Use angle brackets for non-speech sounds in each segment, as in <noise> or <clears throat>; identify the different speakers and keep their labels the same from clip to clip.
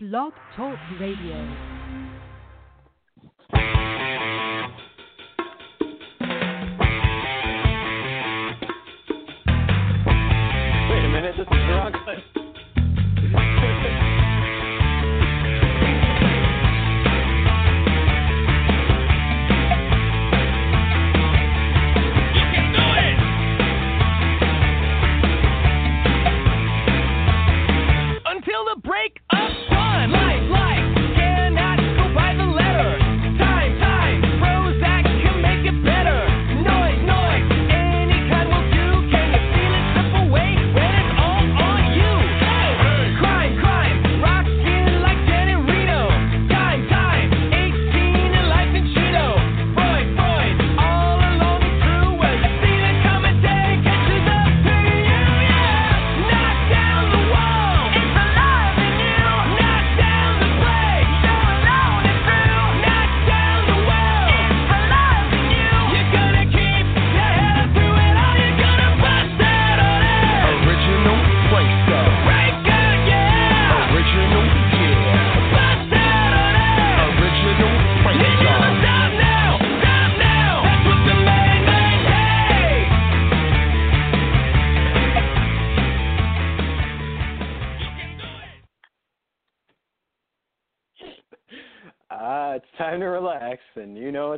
Speaker 1: Blog Talk Radio.
Speaker 2: Wait a minute, this is wrong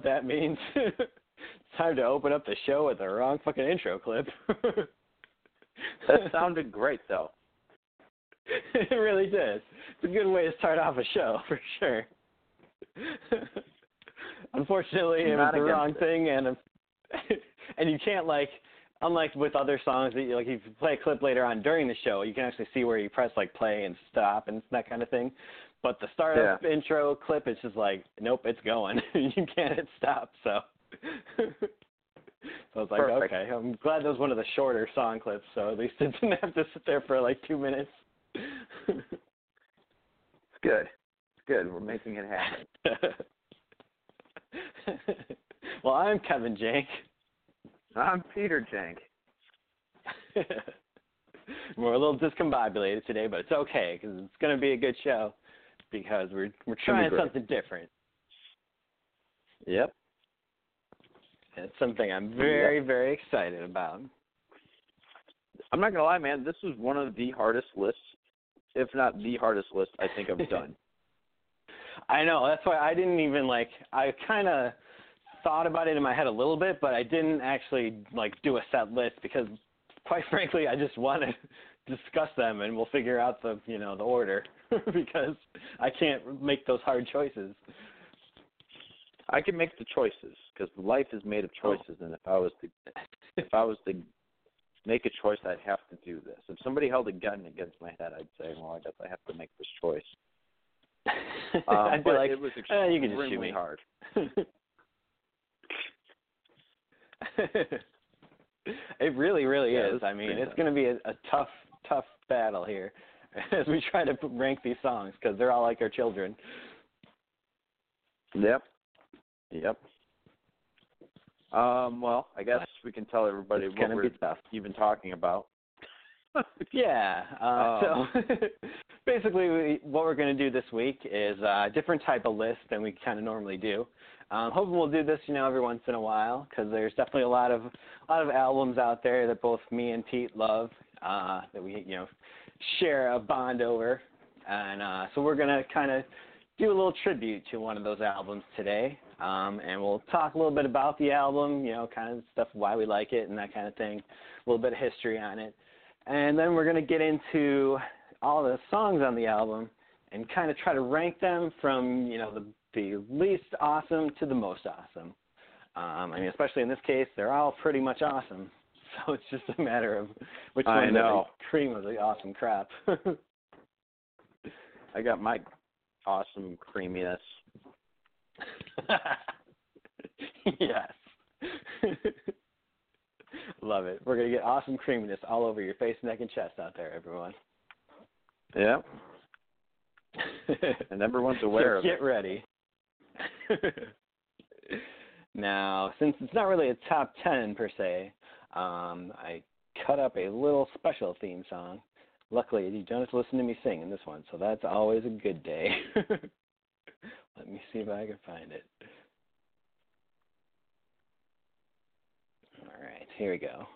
Speaker 3: what
Speaker 2: that means. <laughs> it's time to open up the show with the wrong fucking intro clip. <laughs>
Speaker 4: That sounded great, though.
Speaker 2: it really did. It's a good way to start off a show <laughs> for sure. Unfortunately, it was the wrong
Speaker 4: it.
Speaker 2: thing, and and you can't like, unlike with other songs that you like, if you play a clip later on during the show, you can actually see where you press like play and stop and that kind of thing. But the startup of intro clip, it's just like, nope, it's going. <laughs> you can't stop. So. <laughs> So I was like,
Speaker 4: Perfect.
Speaker 2: okay, I'm glad that was one of the shorter song clips, so at least <laughs> it didn't have to sit there for like two minutes.
Speaker 4: It's good. It's good. We're making it happen.
Speaker 2: well, I'm Kevin Jank.
Speaker 4: I'm Peter Jank.
Speaker 2: we're a little discombobulated today, but it's okay because it's going to be a good show because we're we're trying something different.
Speaker 4: Yep.
Speaker 2: It's something I'm very very excited about.
Speaker 4: I'm not gonna lie, man. This was one of the hardest lists, if not the hardest list I think I've done. <laughs>
Speaker 2: I know that's why I didn't even like. I kind of thought about it in my head a little bit, but I didn't actually like do a set list because, quite frankly, I just want to discuss them and we'll figure out the you know the order <laughs> because I can't make those hard choices.
Speaker 4: I can make the choices because life is made of choices, and if I was to, if I was to make a choice, I'd have to do this. If somebody held a gun against my head, I'd say, well, I guess I have to make this choice. Um, <laughs>
Speaker 2: I'd be like,
Speaker 4: it was
Speaker 2: "Eh, you can just
Speaker 4: extremely
Speaker 2: shoot me.
Speaker 4: hard. <laughs>
Speaker 2: it really, really
Speaker 4: Yeah,
Speaker 2: is. I mean, it's going to be a, a tough, tough battle here <laughs> as we try to rank these songs because they're all like our children.
Speaker 4: Yep. Yep. Um, well, I guess we can tell everybody
Speaker 2: It's
Speaker 4: what we're
Speaker 2: be tough.
Speaker 4: even talking about. <laughs> <laughs>
Speaker 2: Yeah. Uh,
Speaker 4: Um,
Speaker 2: so basically, we, what we're going to do this week is a different type of list than we kind of normally do. Um, hoping we'll do this, you know, every once in a while because there's definitely a lot of a lot of albums out there that both me and Pete love uh, that we, you know, share a bond over, and uh, so we're to kind of do a little tribute to one of those albums today. Um, and we'll talk a little bit about the album, you know, kind of stuff, why we like it, and that kind of thing. A little bit of history on it. And then we're to get into all the songs on the album and kind of try to rank them from, you know, the, the least awesome to the most awesome. Um, I mean, especially in this case, they're all pretty much awesome. <laughs> So it's just a matter of which one
Speaker 4: I
Speaker 2: one's
Speaker 4: know.
Speaker 2: the cream of the awesome crap. <laughs>
Speaker 4: I got my awesome creaminess. <laughs>
Speaker 2: yes. Love it. We're going to get awesome creaminess all over your face, neck, and chest out there, everyone.
Speaker 4: Yep. And everyone's aware of
Speaker 2: get
Speaker 4: it.
Speaker 2: ready. now, since it's not really a top 10 per se, um, I cut up a little special theme song Luckily, you don't have to listen to me sing in this one, so that's always a good day. <laughs> Let me see if I can find it. All right, here we go.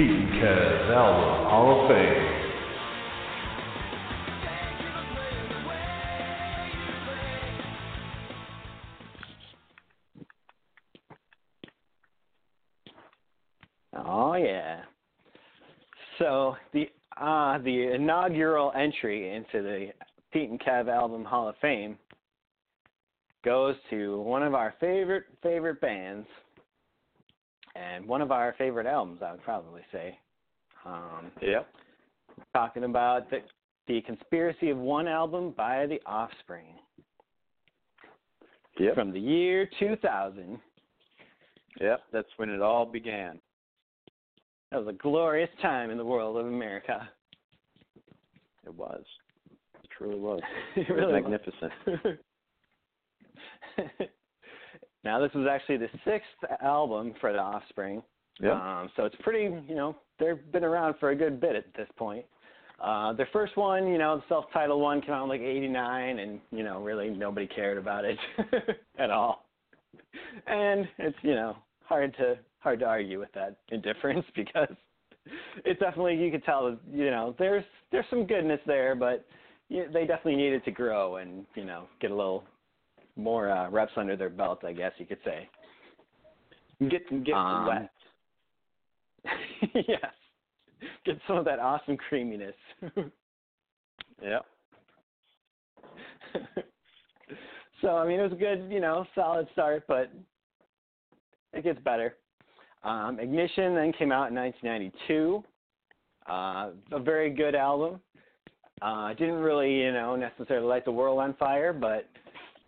Speaker 5: Pete Kev Album Hall of Fame.
Speaker 2: Oh yeah. So the uh the inaugural entry into the Pete and Kev Album Hall of Fame goes to one of our favorite favorite bands and one of our favorite albums, I would probably say. Um,
Speaker 4: Yep.
Speaker 2: talking about the the Conspiracy of One album by The Offspring
Speaker 4: Yep.
Speaker 2: from the year 2000.
Speaker 4: Yep. That's when it all began.
Speaker 2: That was a glorious time in the world of America.
Speaker 4: It was. It truly was. <laughs>
Speaker 2: it
Speaker 4: It was
Speaker 2: really was. <laughs> now this was actually the sixth album for the Offspring.
Speaker 4: Yep.
Speaker 2: Um, so it's pretty, you know, they've been around for a good bit at this point. Uh, their first one, you know, the self-titled one came out in like '89, and you know, really nobody cared about it <laughs> at all. And it's, you know, hard to hard to argue with that indifference <laughs> because it's definitely you could tell, you know, there's there's some goodness there, but you, they definitely needed to grow and you know get a little more uh, reps under their belt, I guess you could say.
Speaker 4: Get get
Speaker 2: Um,
Speaker 4: wet. <laughs>
Speaker 2: yes. Get some of that awesome creaminess. <laughs>
Speaker 4: Yep. <laughs>
Speaker 2: so I mean, it was a good, you know, solid start, but it gets better. Um, Ignition then came out in 1992. Uh, a very good album. Uh, didn't really, you know, necessarily light the world on fire, but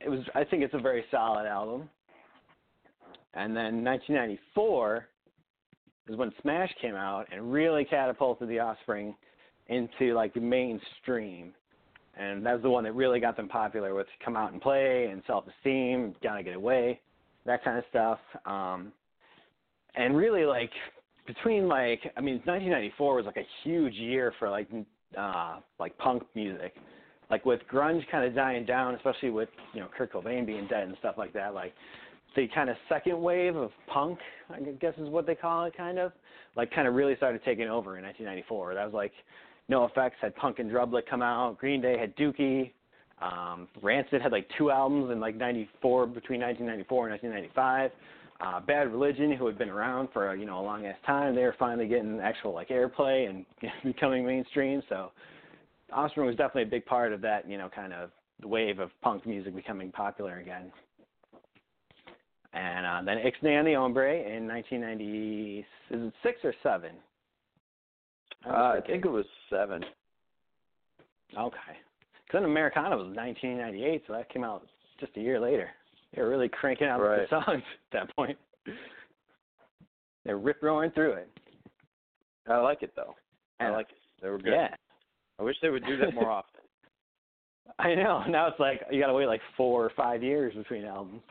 Speaker 2: it was. I think it's a very solid album. And then 1994 is when Smash came out and really catapulted the Offspring into like the mainstream. And that's the one that really got them popular with Come Out and Play and Self Esteem, Gotta Get Away, that kind of stuff. Um, and really like between like I mean 1994 was like a huge year for like uh like punk music. Like with grunge kind of dying down, especially with you know Kurt Cobain being dead and stuff like that. Like the kind of second wave of punk, I guess is what they call it, kind of like kind of really started taking over in 1994. That was like NOFX had Punk in Drublic come out, Green Day had Dookie, um, Rancid had like two albums in like '94 between 1994 and 1995. Uh, Bad Religion, who had been around for you know a long ass time, they were finally getting actual like airplay and <laughs> becoming mainstream. So Offspring was definitely a big part of that, you know, kind of wave of punk music becoming popular again. And uh, then Ixnay on the Hombre in 1990, is it six or seven?
Speaker 4: Uh, I think it was seven.
Speaker 2: Okay. Because then Americana was 1998, so that came out just a year later. They were really cranking out
Speaker 4: Right.
Speaker 2: the songs <laughs> at that point. They're rip roaring through it.
Speaker 4: I like it though. I like it. They were good.
Speaker 2: Yeah.
Speaker 4: I wish they would do that more often. <laughs>
Speaker 2: I know. Now it's like you got to wait like four or five years between albums.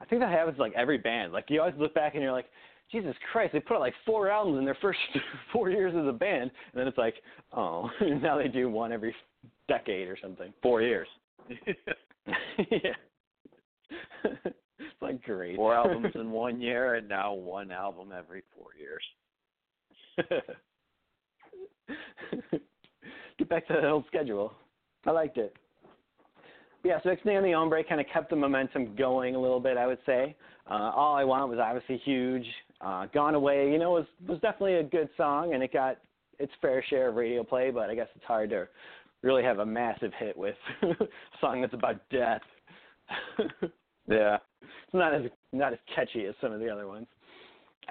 Speaker 2: I think that happens to, like every band. Like you always look back and you're like, Jesus Christ, they put out like four albums in their first <laughs> four years as a band, and then it's like, oh, <laughs> now they do one every decade or something.
Speaker 4: Four years.
Speaker 2: yeah. it's like great.
Speaker 4: Four albums in one year, and now one album every four years. <laughs>
Speaker 2: Get back to the old schedule. I liked it. But yeah, so Ixnay on the Hombre kind of kept the momentum going a little bit, I would say. Uh, All I Want was obviously huge. Uh, Gone Away, you know, was was definitely a good song, and it got its fair share of radio play. But I guess it's hard to really have a massive hit with <laughs> a song that's about death. <laughs>
Speaker 4: Yeah.
Speaker 2: it's not as not as catchy as some of the other ones.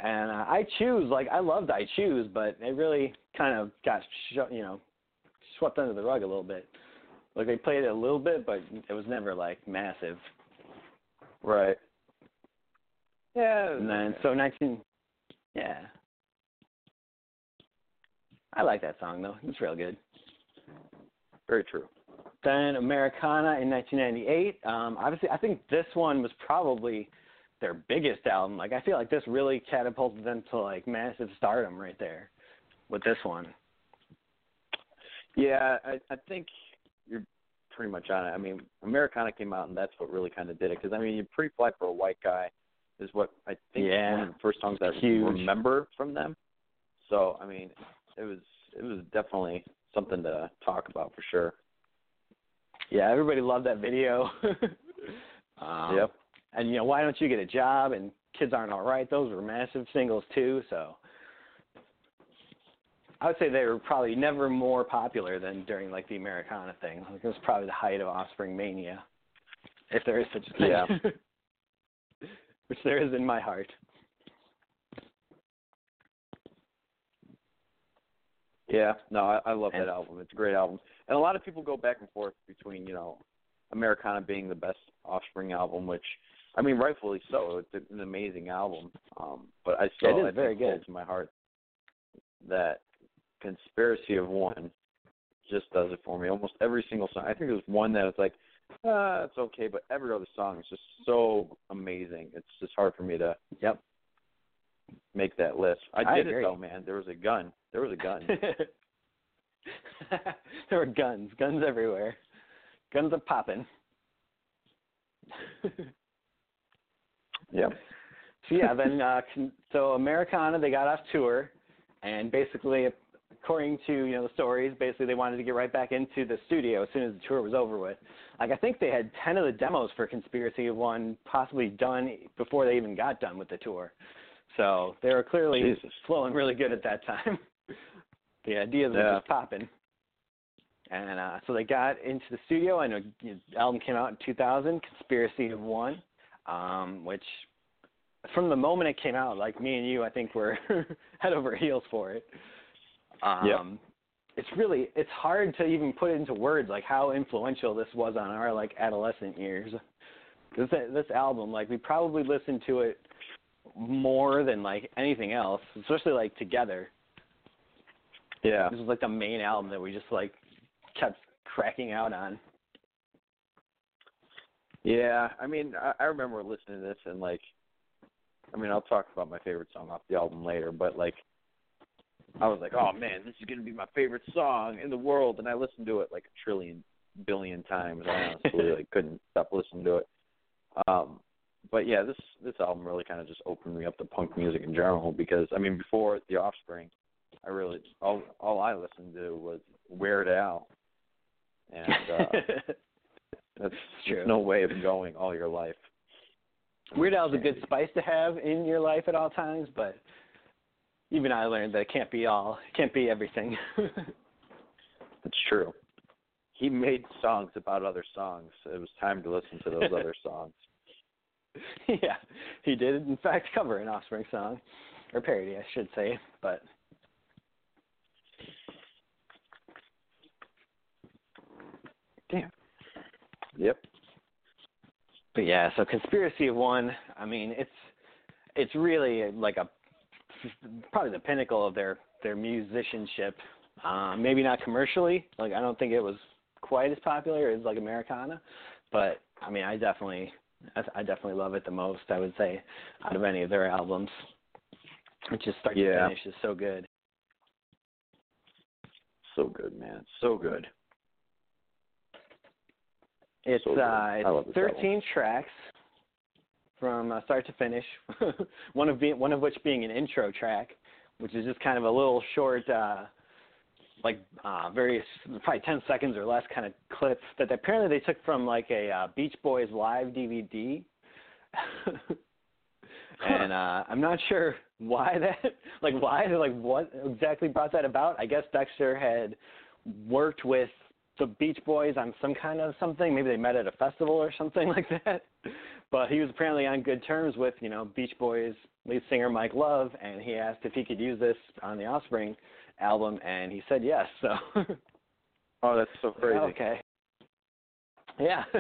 Speaker 2: And uh, I choose like I loved I choose, but it really kind of got sh- you know swept under the rug a little bit. Like they played it a little bit, but it was never like massive.
Speaker 4: Right. Yeah.
Speaker 2: And then so 19, yeah. I like that song though. It's real good.
Speaker 4: Very true.
Speaker 2: Then Americana in 1998. Um, obviously, I think this one was probably their biggest album. Like, I feel like this really catapulted them to like massive stardom right there with this one.
Speaker 4: Yeah, I, I think you're pretty much on it. I mean, Americana came out, and that's what really kind of did it. Because I mean, you "Pretty Fly for a White Guy" is what I think
Speaker 2: Yeah.
Speaker 4: one of the first songs I
Speaker 2: Huge.
Speaker 4: remember from them. So I mean, it was it was definitely something to talk about for sure.
Speaker 2: Yeah, everybody loved that video. <laughs> um,
Speaker 4: Yep.
Speaker 2: And you know, why don't you get a job? And kids aren't all right. Those were massive singles too. So I would say they were probably never more popular than during like the Americana thing. Like, it was probably the height of Offspring mania, if there is such a thing.
Speaker 4: Yeah. <laughs>
Speaker 2: Which there is in my heart.
Speaker 4: Yeah, no, I, I love
Speaker 2: And-
Speaker 4: that album. It's a great album, and a lot of people go back and forth between you know, Americana being the best Offspring album, which I mean, rightfully so. It's an amazing album, um, but I still
Speaker 2: it is
Speaker 4: I
Speaker 2: very good.
Speaker 4: to my heart that Conspiracy of One just does it for me. Almost every single song. I think there's one that it's like, ah, it's okay, but every other song is just so amazing. It's just hard for me to
Speaker 2: Yep.
Speaker 4: make that list. I
Speaker 2: I
Speaker 4: did
Speaker 2: agree.
Speaker 4: it though, man. There was a gun. There was a gun. <laughs>
Speaker 2: there were guns, guns everywhere. Guns are popping. <laughs>
Speaker 4: yep.
Speaker 2: So yeah, then uh, so Americana they got off tour, and basically, according to you know the stories, basically they wanted to get right back into the studio as soon as the tour was over with. Like I think they had ten of the demos for Conspiracy of One possibly done before they even got done with the tour. So they were clearly
Speaker 4: Jesus.
Speaker 2: flowing really good at that time. <laughs> the ideas were just popping. And uh, so they got into the studio, and the album came out in 2000, Conspiracy of One, um, which from the moment it came out, like me and you, I think we're <laughs> head over heels for it. Um,
Speaker 4: Yep.
Speaker 2: It's really it's hard to even put into words like how influential this was on our like adolescent years. This this album, like we probably listened to it more than like anything else, especially like together.
Speaker 4: Yeah.
Speaker 2: This was like the main album that we just like kept cracking out on.
Speaker 4: Yeah, I mean, I, I remember listening to this and like, I mean, I'll talk about my favorite song off the album later, but like, I was like, oh man, this is gonna be my favorite song in the world, and I listened to it like a trillion, billion times. I honestly like couldn't stop listening to it. Um, but yeah, this this album really kind of just opened me up to punk music in general because I mean, before The Offspring, I really all all I listened to was Weird Al, and uh, <laughs> that's
Speaker 2: true.
Speaker 4: no way of going all your life.
Speaker 2: Weird Al's a good spice to have in your life at all times, but even I learned that it can't be all, it can't be everything. <laughs>
Speaker 4: That's true. He made songs about other songs. It was time to listen to those other <laughs> songs.
Speaker 2: yeah, he did in fact cover an Offspring song, or parody, I should say, but
Speaker 4: Damn. Yep.
Speaker 2: but yeah, so Conspiracy of One, I mean, it's it's really like a probably the pinnacle of their their musicianship. Um, maybe not commercially, like I don't think it was quite as popular as like Americana, but I mean, I definitely I, I definitely love it the most. I would say out of any of their albums, it just start to finish is so good.
Speaker 4: So good, man. So good.
Speaker 2: It's
Speaker 4: So
Speaker 2: uh, it's
Speaker 4: this album.
Speaker 2: 13 tracks from uh, start to finish. <laughs> one of being one of which being an intro track, which is just kind of a little short, uh, like uh, very probably 10 seconds or less kind of clip that apparently they took from like a uh, Beach Boys live DVD. <laughs> and uh I'm not sure why that <laughs> like why they like what exactly brought that about. I guess Dexter had worked with the Beach Boys on some kind of something. Maybe they met at a festival or something <laughs> like that. But he was apparently on good terms with, you know, Beach Boys lead singer Mike Love and he asked if he could use this on the Offspring album and he said yes. So <laughs>
Speaker 4: Oh, that's so crazy.
Speaker 2: Okay. Yeah. <laughs>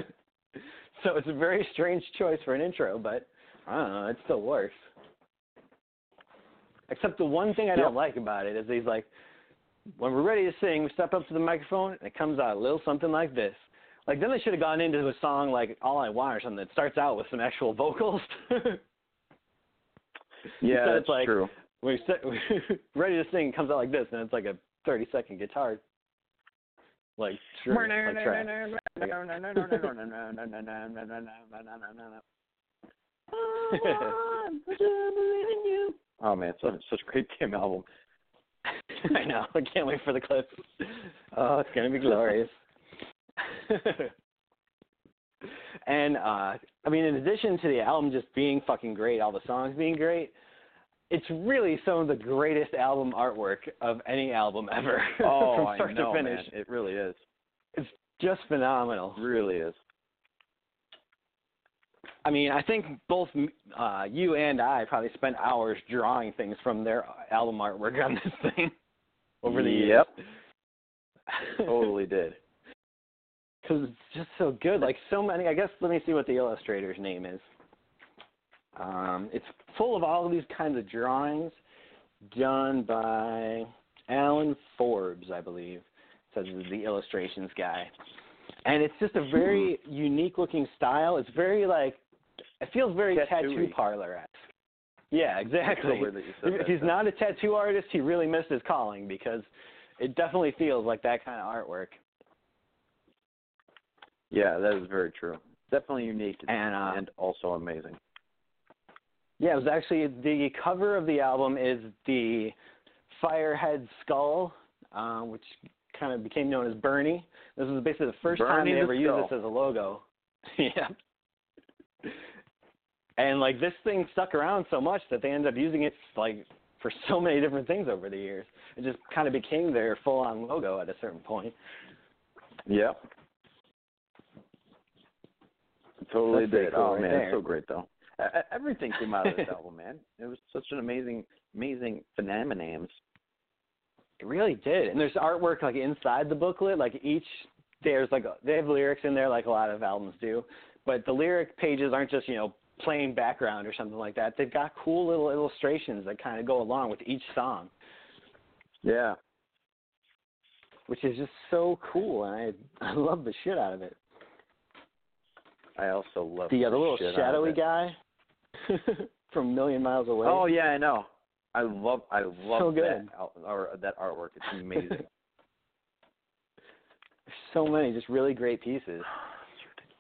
Speaker 2: so it's a very strange choice for an intro, but I don't know, it still works. Except the one thing I don't
Speaker 4: Yep.
Speaker 2: like about it is he's like when we're ready to sing, we step up to the microphone and it comes out a little something like this. Like then they should have gone into a song like All I Want or something that starts out with some actual vocals.
Speaker 4: Yeah, that's
Speaker 2: it's like,
Speaker 4: true.
Speaker 2: We're set, ready to sing, it comes out like this, and it's like a 30 second guitar. Like, sure, like track.
Speaker 4: oh man, such such a great damn album. <laughs>
Speaker 2: I know. I can't wait for the clips. Oh, it's gonna be glorious. <laughs> and uh I mean, in addition to the album just being fucking great, all the songs being great, it's really some of the greatest album artwork of any album ever. <laughs>
Speaker 4: Oh,
Speaker 2: from
Speaker 4: I
Speaker 2: start
Speaker 4: know,
Speaker 2: to finish.
Speaker 4: man. It really is.
Speaker 2: It's just phenomenal.
Speaker 4: It really is.
Speaker 2: I mean, I think both uh, you and I probably spent hours drawing things from their album artwork on this thing over the years.
Speaker 4: Yep. <laughs> Totally did.
Speaker 2: Because it's just so good. Like so many. I guess let me see what the illustrator's name is. Um, it's full of all of these kinds of drawings done by Alan Forbes, I believe. Says the illustrations guy, and it's just a very unique looking style. It's very like it feels very tattoo
Speaker 4: Tattoo-y.
Speaker 2: parlor esque. Yeah, exactly. if he's not a tattoo artist, he really missed his calling because it definitely feels like that kind of artwork.
Speaker 4: Yeah, that is very true. Definitely unique
Speaker 2: And, uh,
Speaker 4: and also amazing.
Speaker 2: Yeah, it was actually the cover of the album is the Firehead skull, uh, which kind of became known as Bernie. This was basically the first time they
Speaker 4: the
Speaker 2: ever used this as a logo. <laughs> yeah. And like this thing stuck around so much that they ended up using it like for <laughs> so many different things over the years. It just kind of became their full-on logo at a certain point.
Speaker 4: Yep. Totally
Speaker 2: That's
Speaker 4: did.
Speaker 2: Oh, cool
Speaker 4: oh
Speaker 2: right
Speaker 4: man,
Speaker 2: there.
Speaker 4: it's so great though. Everything came out of this album, <laughs> man. It was such an amazing, amazing phenomenons.
Speaker 2: It really did. And there's artwork like inside the booklet. Like each there's like they have lyrics in there like a lot of albums do, but the lyric pages aren't just you know plain background or something like that. They've got cool little illustrations that kind of go along with each song,
Speaker 4: Yeah.
Speaker 2: which is just so cool. And I <laughs> I love the shit out of it.
Speaker 4: I also love
Speaker 2: The other little
Speaker 4: shit out of
Speaker 2: shadowy guy <laughs> from Million Miles Away.
Speaker 4: Oh yeah, I know. I love I love
Speaker 2: So
Speaker 4: that out- or that artwork. It's <laughs> amazing.
Speaker 2: There's so many just really great pieces.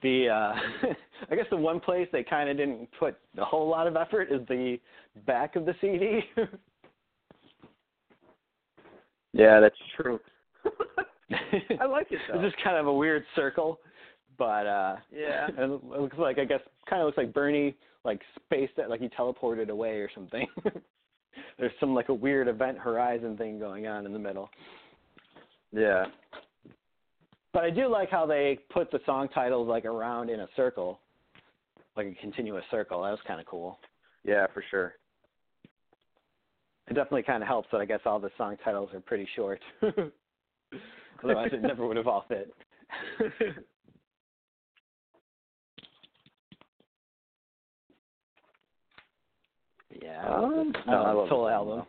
Speaker 2: The uh <laughs> I guess the one place they kind of didn't put a whole lot of effort is the back of the CD. <laughs>
Speaker 4: yeah, that's true. <laughs> I like it though.
Speaker 2: It's just kind of a weird circle, but uh
Speaker 4: Yeah.
Speaker 2: it looks like I guess kind of looks like Bernie like spaced it like he teleported away or something. There's some like a weird event horizon thing going on in the middle.
Speaker 4: Yeah.
Speaker 2: But I do like how they put the song titles like around in a circle, like a continuous circle. That was kind of cool.
Speaker 4: Yeah, for sure.
Speaker 2: It definitely kind of helps that I guess all the song titles are pretty short. <laughs> Otherwise, it never would have all fit. <laughs> yeah,
Speaker 4: Um, no,
Speaker 2: I love
Speaker 4: love
Speaker 2: the full album.
Speaker 4: album,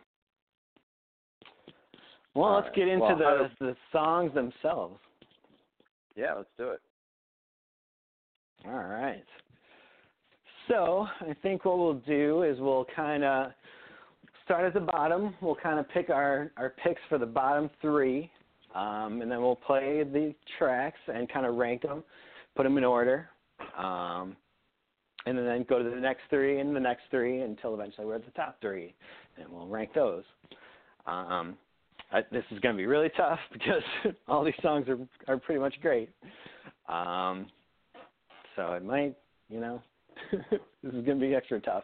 Speaker 2: Well,
Speaker 4: All
Speaker 2: let's
Speaker 4: right.
Speaker 2: get into
Speaker 4: Well,
Speaker 2: the the songs themselves.
Speaker 4: Yeah, let's do it.
Speaker 2: All right. So I think what we'll do is we'll kind of start at the bottom. We'll kind of pick our, our picks for the bottom three, um, and then we'll play the tracks and kind of rank them, put them in order, um, and then go to the next three and the next three until eventually we're at the top three, and we'll rank those. Um, I, this is going to be really tough <laughs> because all these songs are are pretty much great. Um, so it might, you know, <laughs> this is going to be extra tough.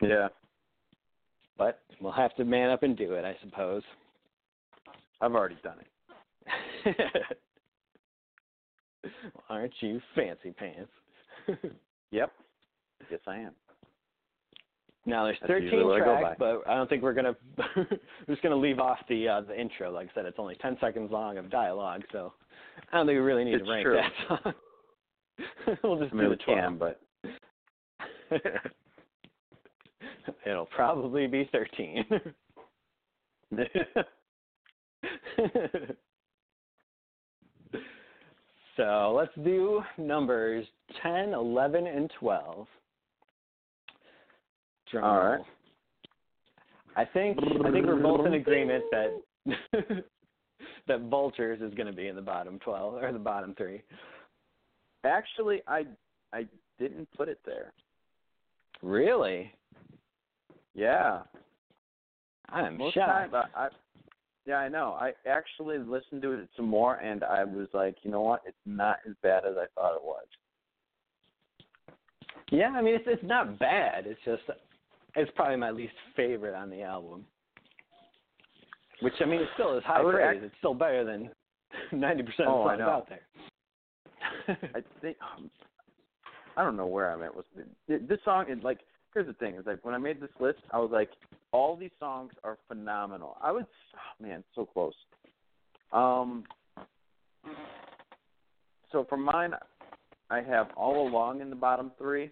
Speaker 4: Yeah.
Speaker 2: But we'll have to man up and do it, I suppose.
Speaker 4: I've already done it. <laughs>
Speaker 2: Aren't you fancy pants?
Speaker 4: Yep. Yes, I am.
Speaker 2: Now there's
Speaker 4: That's
Speaker 2: 13
Speaker 4: usually go
Speaker 2: tracks, but I don't think we're gonna. <laughs> we're just gonna leave off the uh, the intro. Like I said, it's only 10 seconds long of dialogue, so I don't think we really need
Speaker 4: It's
Speaker 2: to rank
Speaker 4: true.
Speaker 2: that song. <laughs> we'll just
Speaker 4: I mean,
Speaker 2: do the 12.
Speaker 4: can, but <laughs>
Speaker 2: It'll probably be 13. so let's do numbers 10, 11, and 12.
Speaker 4: All right.
Speaker 2: I think I think we're both in agreement that <laughs> that vultures is going to be in the bottom 12 or the bottom 3.
Speaker 4: Actually, I I didn't put it there.
Speaker 2: Really?
Speaker 4: Yeah.
Speaker 2: I'm
Speaker 4: Most
Speaker 2: shocked.
Speaker 4: times I, I yeah, I know. I actually listened to it some more and I was like, you know what? It's not as bad as I thought it was.
Speaker 2: Yeah, I mean it's it's not bad. It's just it's probably my least favorite on the album. Which I mean, it still is high praise.
Speaker 4: act-
Speaker 2: it's still better than <laughs> ninety percent
Speaker 4: Oh,
Speaker 2: of
Speaker 4: I
Speaker 2: songs out there. <laughs>
Speaker 4: I think um, I don't know where I'm at with this song. And like, here's the thing: is like when I made this list, I was like, all these songs are phenomenal. I was, oh, man, so close. Um, so for mine, I have all along in the bottom three,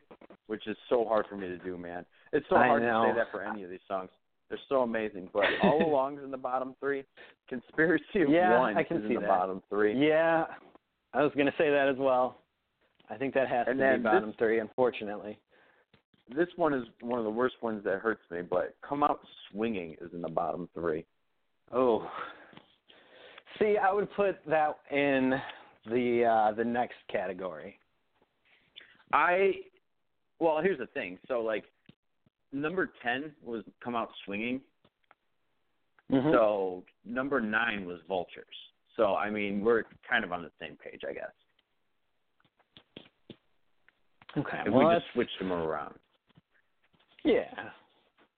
Speaker 4: which is so hard for me to do, man. It's so
Speaker 2: I
Speaker 4: hard
Speaker 2: know.
Speaker 4: to say that for any of these songs. They're so amazing, but <laughs> all along's in the bottom three. Conspiracy of
Speaker 2: Yeah,
Speaker 4: One
Speaker 2: I can
Speaker 4: is
Speaker 2: see
Speaker 4: in the
Speaker 2: that.
Speaker 4: bottom three.
Speaker 2: yeah, I was gonna say that as well. I think that has
Speaker 4: And
Speaker 2: to be bottom
Speaker 4: this-
Speaker 2: three, unfortunately.
Speaker 4: this one is one of the worst ones that hurts me, but Come Out Swinging is in the bottom three.
Speaker 2: Oh, see, I would put that in the uh the next category.
Speaker 4: I, well, here's the thing. So, like, number 10 was Come Out Swinging.
Speaker 2: Mhm.
Speaker 4: So, number 9 was Vultures. So, I mean, we're kind of on the same page, I guess.
Speaker 2: okay,
Speaker 4: If
Speaker 2: well,
Speaker 4: we
Speaker 2: let's-
Speaker 4: just switched them around.
Speaker 2: Yeah.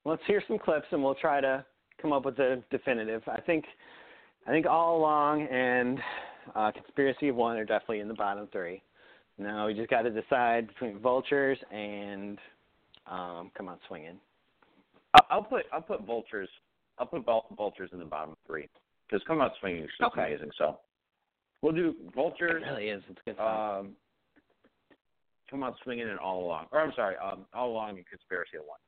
Speaker 2: Let's hear some clips and we'll try to come up with a definitive. I think I think all along and uh, Conspiracy of One are definitely in the bottom three. Now we just got to decide between Vultures and um, Come On Swinging.
Speaker 4: I'll put I'll put Vultures. I'll put Vultures in the bottom three because Come Out Swinging is just
Speaker 2: Okay.
Speaker 4: amazing. So, we'll do
Speaker 2: It
Speaker 4: Vultures.
Speaker 2: really is. It's good. song.
Speaker 4: Um, Come Out Swinging and All Along. Or I'm sorry, um, All Along and Conspiracy of One.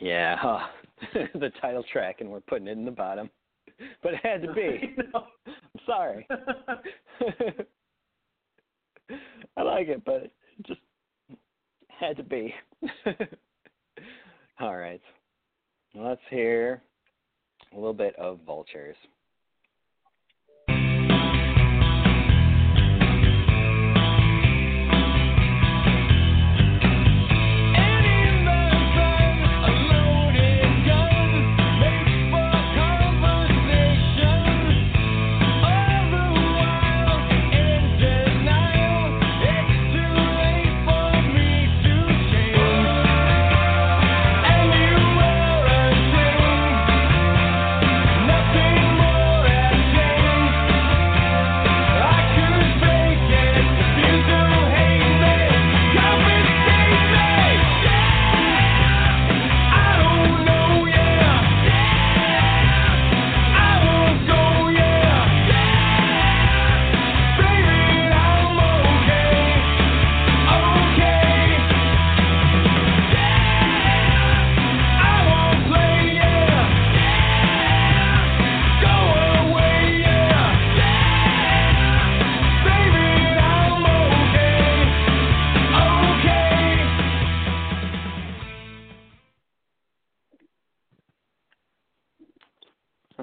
Speaker 2: yeah, <laughs> the title track, and we're putting it in the bottom, <laughs> but it had to be. <laughs>
Speaker 4: No.
Speaker 2: I'm sorry. I like it, but just had to be. <laughs> All right. Let's hear a little bit of Vultures.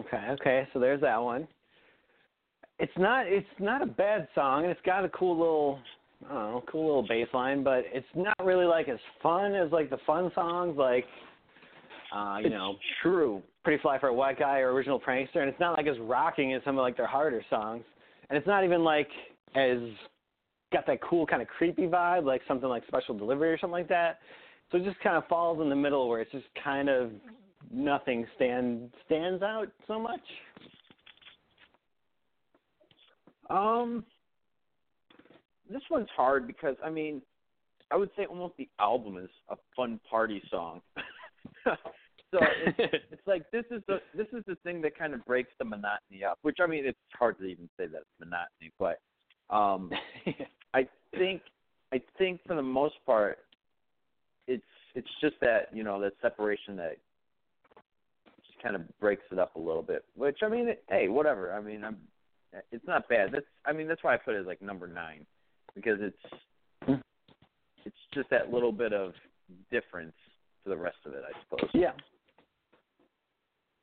Speaker 2: Okay, okay, so there's that one. It's not it's not a bad song and it's got a cool little I don't know, cool little bass line, but it's not really like as fun as like the fun songs like uh, you
Speaker 4: It's
Speaker 2: know,
Speaker 4: true.
Speaker 2: Pretty Fly for a White Guy or Original Prankster, and it's not like as rocking as some of like their harder songs. And it's not even like as got that cool kind of creepy vibe like something like Special Delivery or something like that. So it just kind of falls in the middle where it's just kind of nothing stand stands out so much.
Speaker 4: Um, this one's hard because I mean, I would say almost the album is a fun party song. <laughs> so it's, <laughs> it's like this is the this is the thing that kind of breaks the monotony up. Which I mean, it's hard to even say that it's monotony, but um, <laughs> I think I think for the most part, it's it's just that you know that separation that kind of breaks it up a little bit. Which I mean, hey, whatever. I mean, I'm. It's not bad. That's. I mean, that's why I put it as like number nine, because it's. It's just that little bit of difference to the rest of it, I suppose.
Speaker 2: Yeah.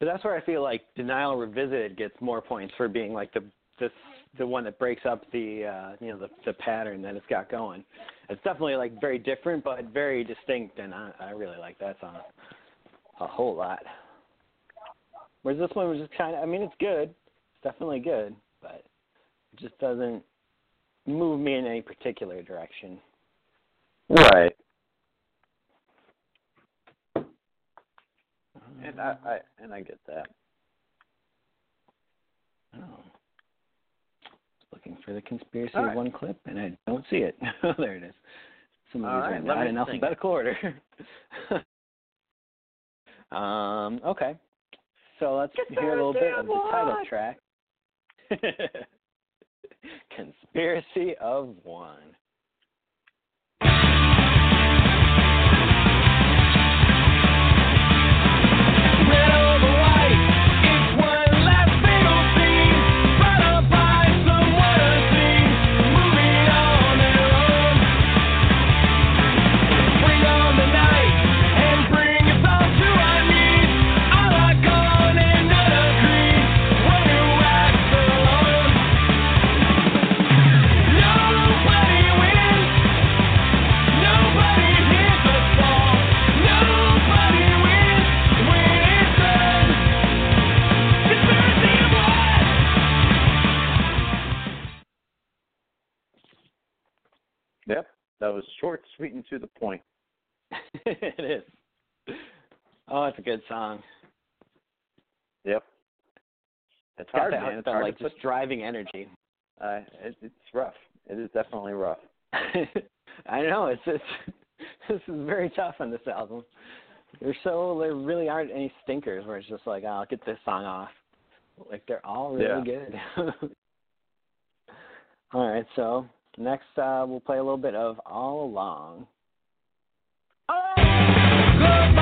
Speaker 2: But that's where I feel like Denial Revisited gets more points for being like the the the one that breaks up the uh you know the the pattern that it's got going. It's definitely like very different but very distinct and I, I really like that song a whole lot. Whereas this one was just kind of I mean it's good. It's definitely good, but it just doesn't move me in any particular direction.
Speaker 4: Right. And I, I and I get that.
Speaker 2: Oh. Looking for the conspiracy
Speaker 4: right.
Speaker 2: one clip, and I don't see it. <laughs> Oh there it is. Some of these
Speaker 4: right,
Speaker 2: are not in alphabetical order. <laughs> um. Okay. So let's hear a little bit of the title track. <laughs> Conspiracy of One.
Speaker 4: Yep. That was short, sweet, and to the point. <laughs> <laughs>
Speaker 2: it is. Oh, it's a good song.
Speaker 4: Yep. It's
Speaker 2: Got
Speaker 4: hard,
Speaker 2: that,
Speaker 4: man. It's
Speaker 2: that,
Speaker 4: hard
Speaker 2: like
Speaker 4: to put.
Speaker 2: just driving energy.
Speaker 4: Uh, it, it's rough. It is definitely rough. <laughs>
Speaker 2: I know it's it's this is very tough on this album. There's so there really aren't any stinkers where it's just like oh, I'll get this song off. Like they're all really good. all right, so next uh, we'll play a little bit of All Along.
Speaker 3: Close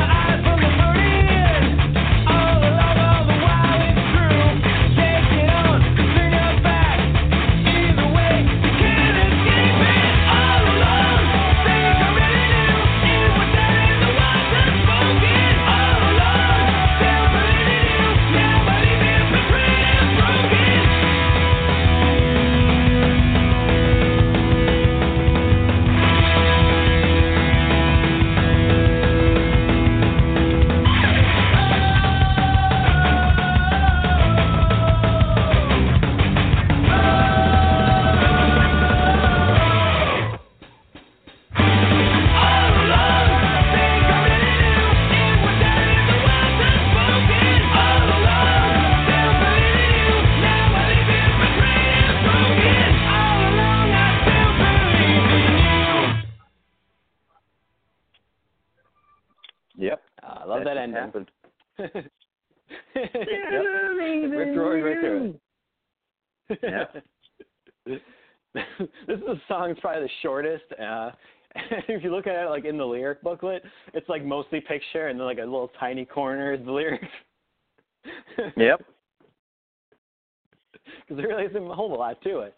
Speaker 3: I
Speaker 2: love that,
Speaker 4: just
Speaker 2: ending.
Speaker 4: happened. <laughs>
Speaker 2: yep. Ripped roaring right through <laughs> it.
Speaker 4: Yep.
Speaker 2: this is a song that's probably the shortest. Uh, <laughs> if you look at it like in the lyric booklet, it's like mostly picture and then like a little tiny corner is the lyrics.
Speaker 4: Yep.
Speaker 2: Because there really isn't a whole lot to it.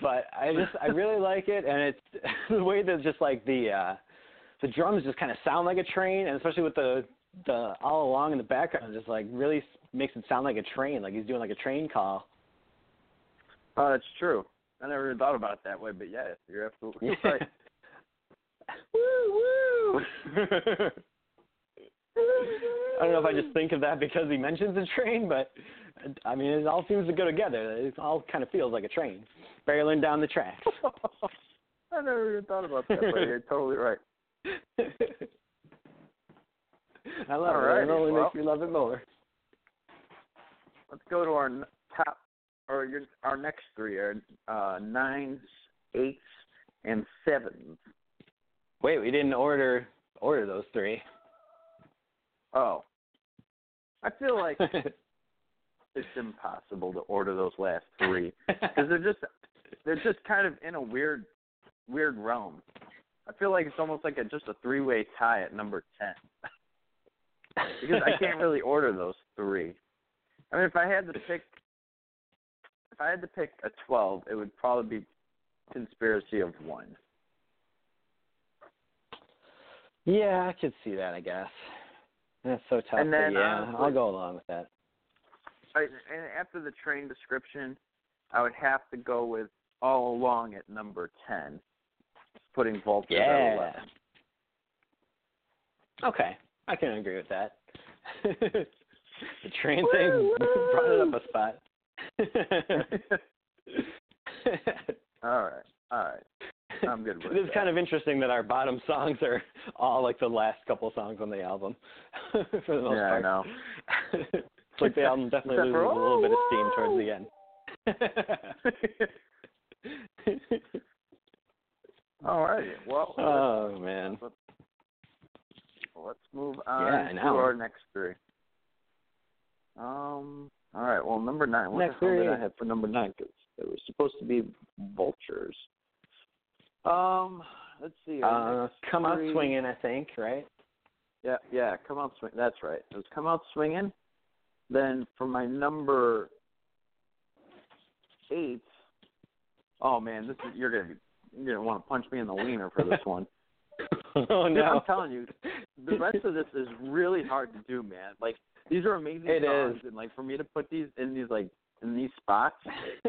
Speaker 2: But I just I really like it, and it's the way that just like the uh, the drums just kind of sound like a train, and especially with the the all along in the background, just like really makes it sound like a train, like he's doing like a train call.
Speaker 4: Uh, oh, that's true. I never even thought about it that way, but yeah, you're absolutely right. <laughs>
Speaker 2: woo woo. I don't know if I just think of that because he mentions a train, but I mean it all seems to go together. It all kind of feels like a train barreling down the tracks. <laughs>
Speaker 4: I never even thought about that, but you're totally right. <laughs>
Speaker 2: I love
Speaker 4: Alrighty,
Speaker 2: it. It only
Speaker 4: well.
Speaker 2: makes me love it more.
Speaker 4: Let's go to our top, or your, our next three are uh, nines, eights, and sevens.
Speaker 2: Wait, we didn't order order those three.
Speaker 4: Oh, I feel like <laughs> it's impossible to order those last three because they're just <laughs> they're just kind of in a weird weird realm. I feel like it's almost like a just a three way tie at number ten. <laughs> because I can't <laughs> really order those three. I mean, if I had to pick, if I had to pick a twelve, it would probably be Conspiracy of One.
Speaker 2: Yeah, I could see that. I guess that's so tough.
Speaker 4: And then,
Speaker 2: yeah,
Speaker 4: honestly-
Speaker 2: I'll go along with that.
Speaker 4: I, and after the train description, I would have to go with All Along at number ten, putting at
Speaker 2: Yeah.
Speaker 4: eleven.
Speaker 2: Okay, I can agree with that. <laughs> the train thing <laughs> brought it up a spot. <laughs>
Speaker 4: all right, all right. I'm good with
Speaker 2: it. It is
Speaker 4: that.
Speaker 2: kind of interesting that our bottom songs are all like the last couple songs on the album, for the most
Speaker 4: Yeah, I know.
Speaker 2: it's like the album definitely loses
Speaker 4: for,
Speaker 2: a little bit of steam towards the end.
Speaker 4: all right. Well,
Speaker 2: oh man.
Speaker 4: let's move on
Speaker 2: Yeah,
Speaker 4: to our next three. Um. All right. Well, number nine. What
Speaker 2: Next
Speaker 4: the
Speaker 2: three.
Speaker 4: did I have for number nine? Because it was supposed to be vultures. Um. Let's see.
Speaker 2: Uh, come out swinging, I think, right?
Speaker 4: Yeah, yeah, come out swinging. That's right. It was come out swinging. Then for my number eight, oh man, this is you're gonna be, you're gonna want to punch me in the wiener for this <laughs> one. <laughs>
Speaker 2: oh no.
Speaker 4: I'm telling you, the rest of this is really hard to do, man. Like these are amazing
Speaker 2: It
Speaker 4: songs,
Speaker 2: is.
Speaker 4: and like for me to put these in these like in these spots,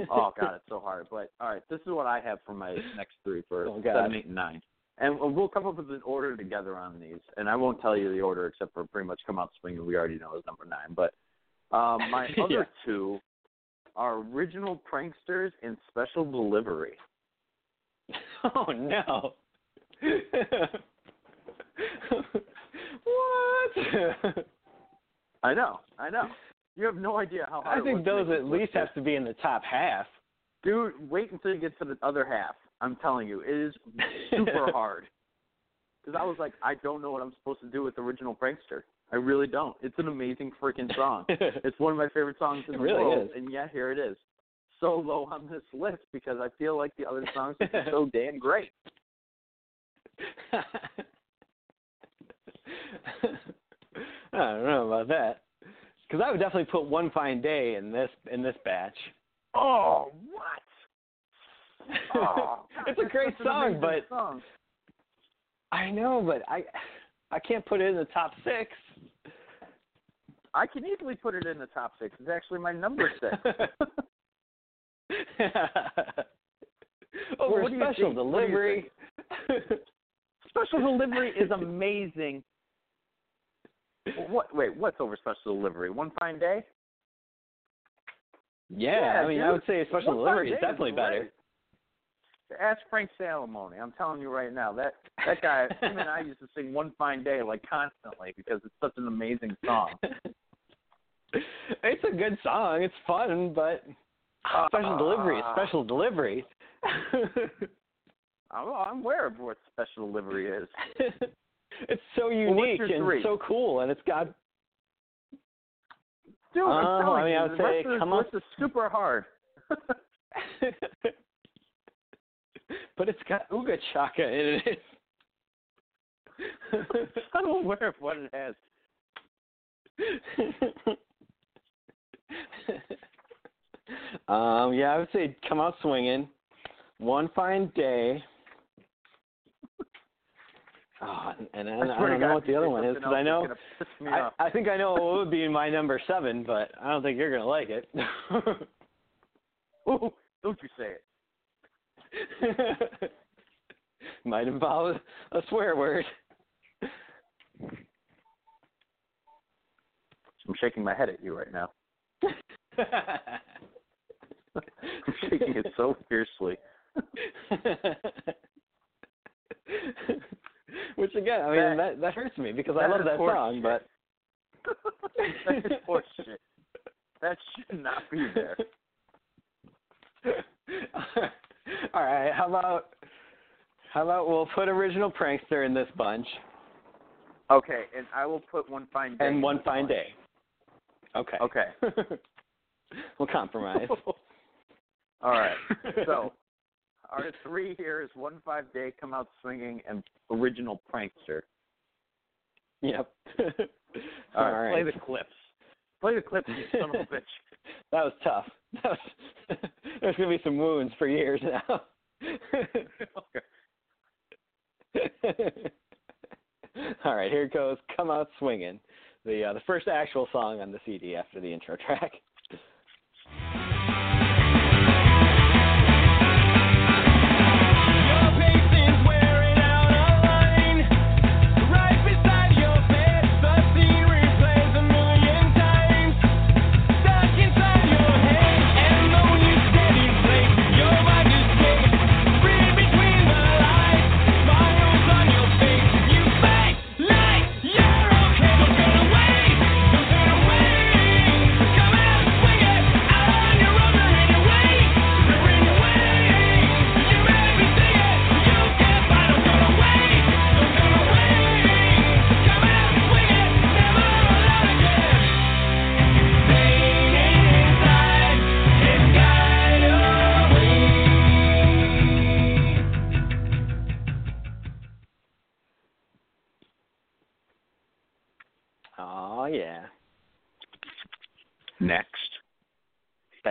Speaker 4: oh <laughs> god, it's so hard. But all right, this is what I have for my next three for
Speaker 2: Oh, God.
Speaker 4: seven, eight, and nine. And we'll come up with an order together on these. And I won't tell you the order except for pretty much come out swinging. We already know is number nine. But um, <laughs> my
Speaker 2: Yeah.
Speaker 4: other two are original pranksters and special delivery.
Speaker 2: Oh no. <laughs> what? <laughs>
Speaker 4: I know, I know. You have no idea how hard.
Speaker 2: I think those at least have to be in the top half.
Speaker 4: Dude, wait until you get to the other half. I'm telling you, it is super <laughs> hard. Because I was like, I don't know what I'm supposed to do with original prankster. I really don't. It's an amazing freaking song. It's one of my favorite songs in the
Speaker 2: really
Speaker 4: world,
Speaker 2: is.
Speaker 4: and yet here it is, so low on this list because I feel like the other songs are so damn great. <laughs>
Speaker 2: I don't know about that. Because I would definitely put "One Fine Day" in this in this batch.
Speaker 4: Oh, what? Oh, <laughs>
Speaker 2: it's a great song, but
Speaker 4: song.
Speaker 2: I know, but I I can't put it in the top six.
Speaker 4: I can easily put it in the top six. It's actually my number six. <laughs>
Speaker 2: Oh, Over
Speaker 4: what do you
Speaker 2: special delivery.
Speaker 4: Special delivery is amazing. What? Wait, what's over special delivery? One fine day.
Speaker 2: yeah,
Speaker 4: Yeah,
Speaker 2: I mean, I would say special delivery is definitely better.
Speaker 4: great. Ask Frank Salamone. I'm telling you right now that that guy, him and I used to sing "One Fine Day" like constantly because it's such an amazing song. <laughs>
Speaker 2: it's a good song. It's fun, but special delivery is
Speaker 4: Ah.
Speaker 2: special delivery. <laughs>
Speaker 4: I'm, I'm aware of what special delivery is. <laughs>
Speaker 2: it's so unique
Speaker 4: your
Speaker 2: and
Speaker 4: three?
Speaker 2: so cool, and it's got.
Speaker 4: Dude, I'm
Speaker 2: Um,
Speaker 4: telling
Speaker 2: I mean,
Speaker 4: you,
Speaker 2: I would
Speaker 4: the
Speaker 2: say
Speaker 4: rest of this
Speaker 2: come on-
Speaker 4: list is super hard. <laughs>
Speaker 2: but it's got Uga Chaka in it. <laughs>
Speaker 4: I'm aware of what it has. <laughs>
Speaker 2: um, yeah, I would say come out swinging. One fine day. Oh, and, and, I
Speaker 4: swear
Speaker 2: don't know what the other one is because I know
Speaker 4: it's gonna piss me
Speaker 2: I. I think I know what would be my number seven, but I don't think you're gonna like it.
Speaker 4: Ooh, don't you say it. <laughs>
Speaker 2: Might involve a swear word.
Speaker 4: I'm shaking my head at you right now. <laughs> I'm shaking it so fiercely. <laughs> <laughs>
Speaker 2: Which again, I mean
Speaker 4: That-
Speaker 2: that that hurts me because I love that song,
Speaker 4: shit.
Speaker 2: but <laughs>
Speaker 4: that is horseshit. That should not be there. <laughs>
Speaker 2: All right, how about how about we'll put original prankster in this bunch
Speaker 4: Okay, and I will put one fine day.
Speaker 2: and one fine
Speaker 4: one.
Speaker 2: day. Okay.
Speaker 4: Okay.
Speaker 2: we'll compromise.
Speaker 4: All right. So our <laughs> three here is one fine day, come out swinging, and original prankster.
Speaker 2: Yep. <laughs>
Speaker 4: All right,
Speaker 2: All right.
Speaker 4: play the clips. Play the clips, you son of a <laughs> bitch.
Speaker 2: That was tough. That was, there's gonna be some wounds for years now. All right, here it goes "Come Out Swinging," the uh, the first actual song on the CD after the intro track.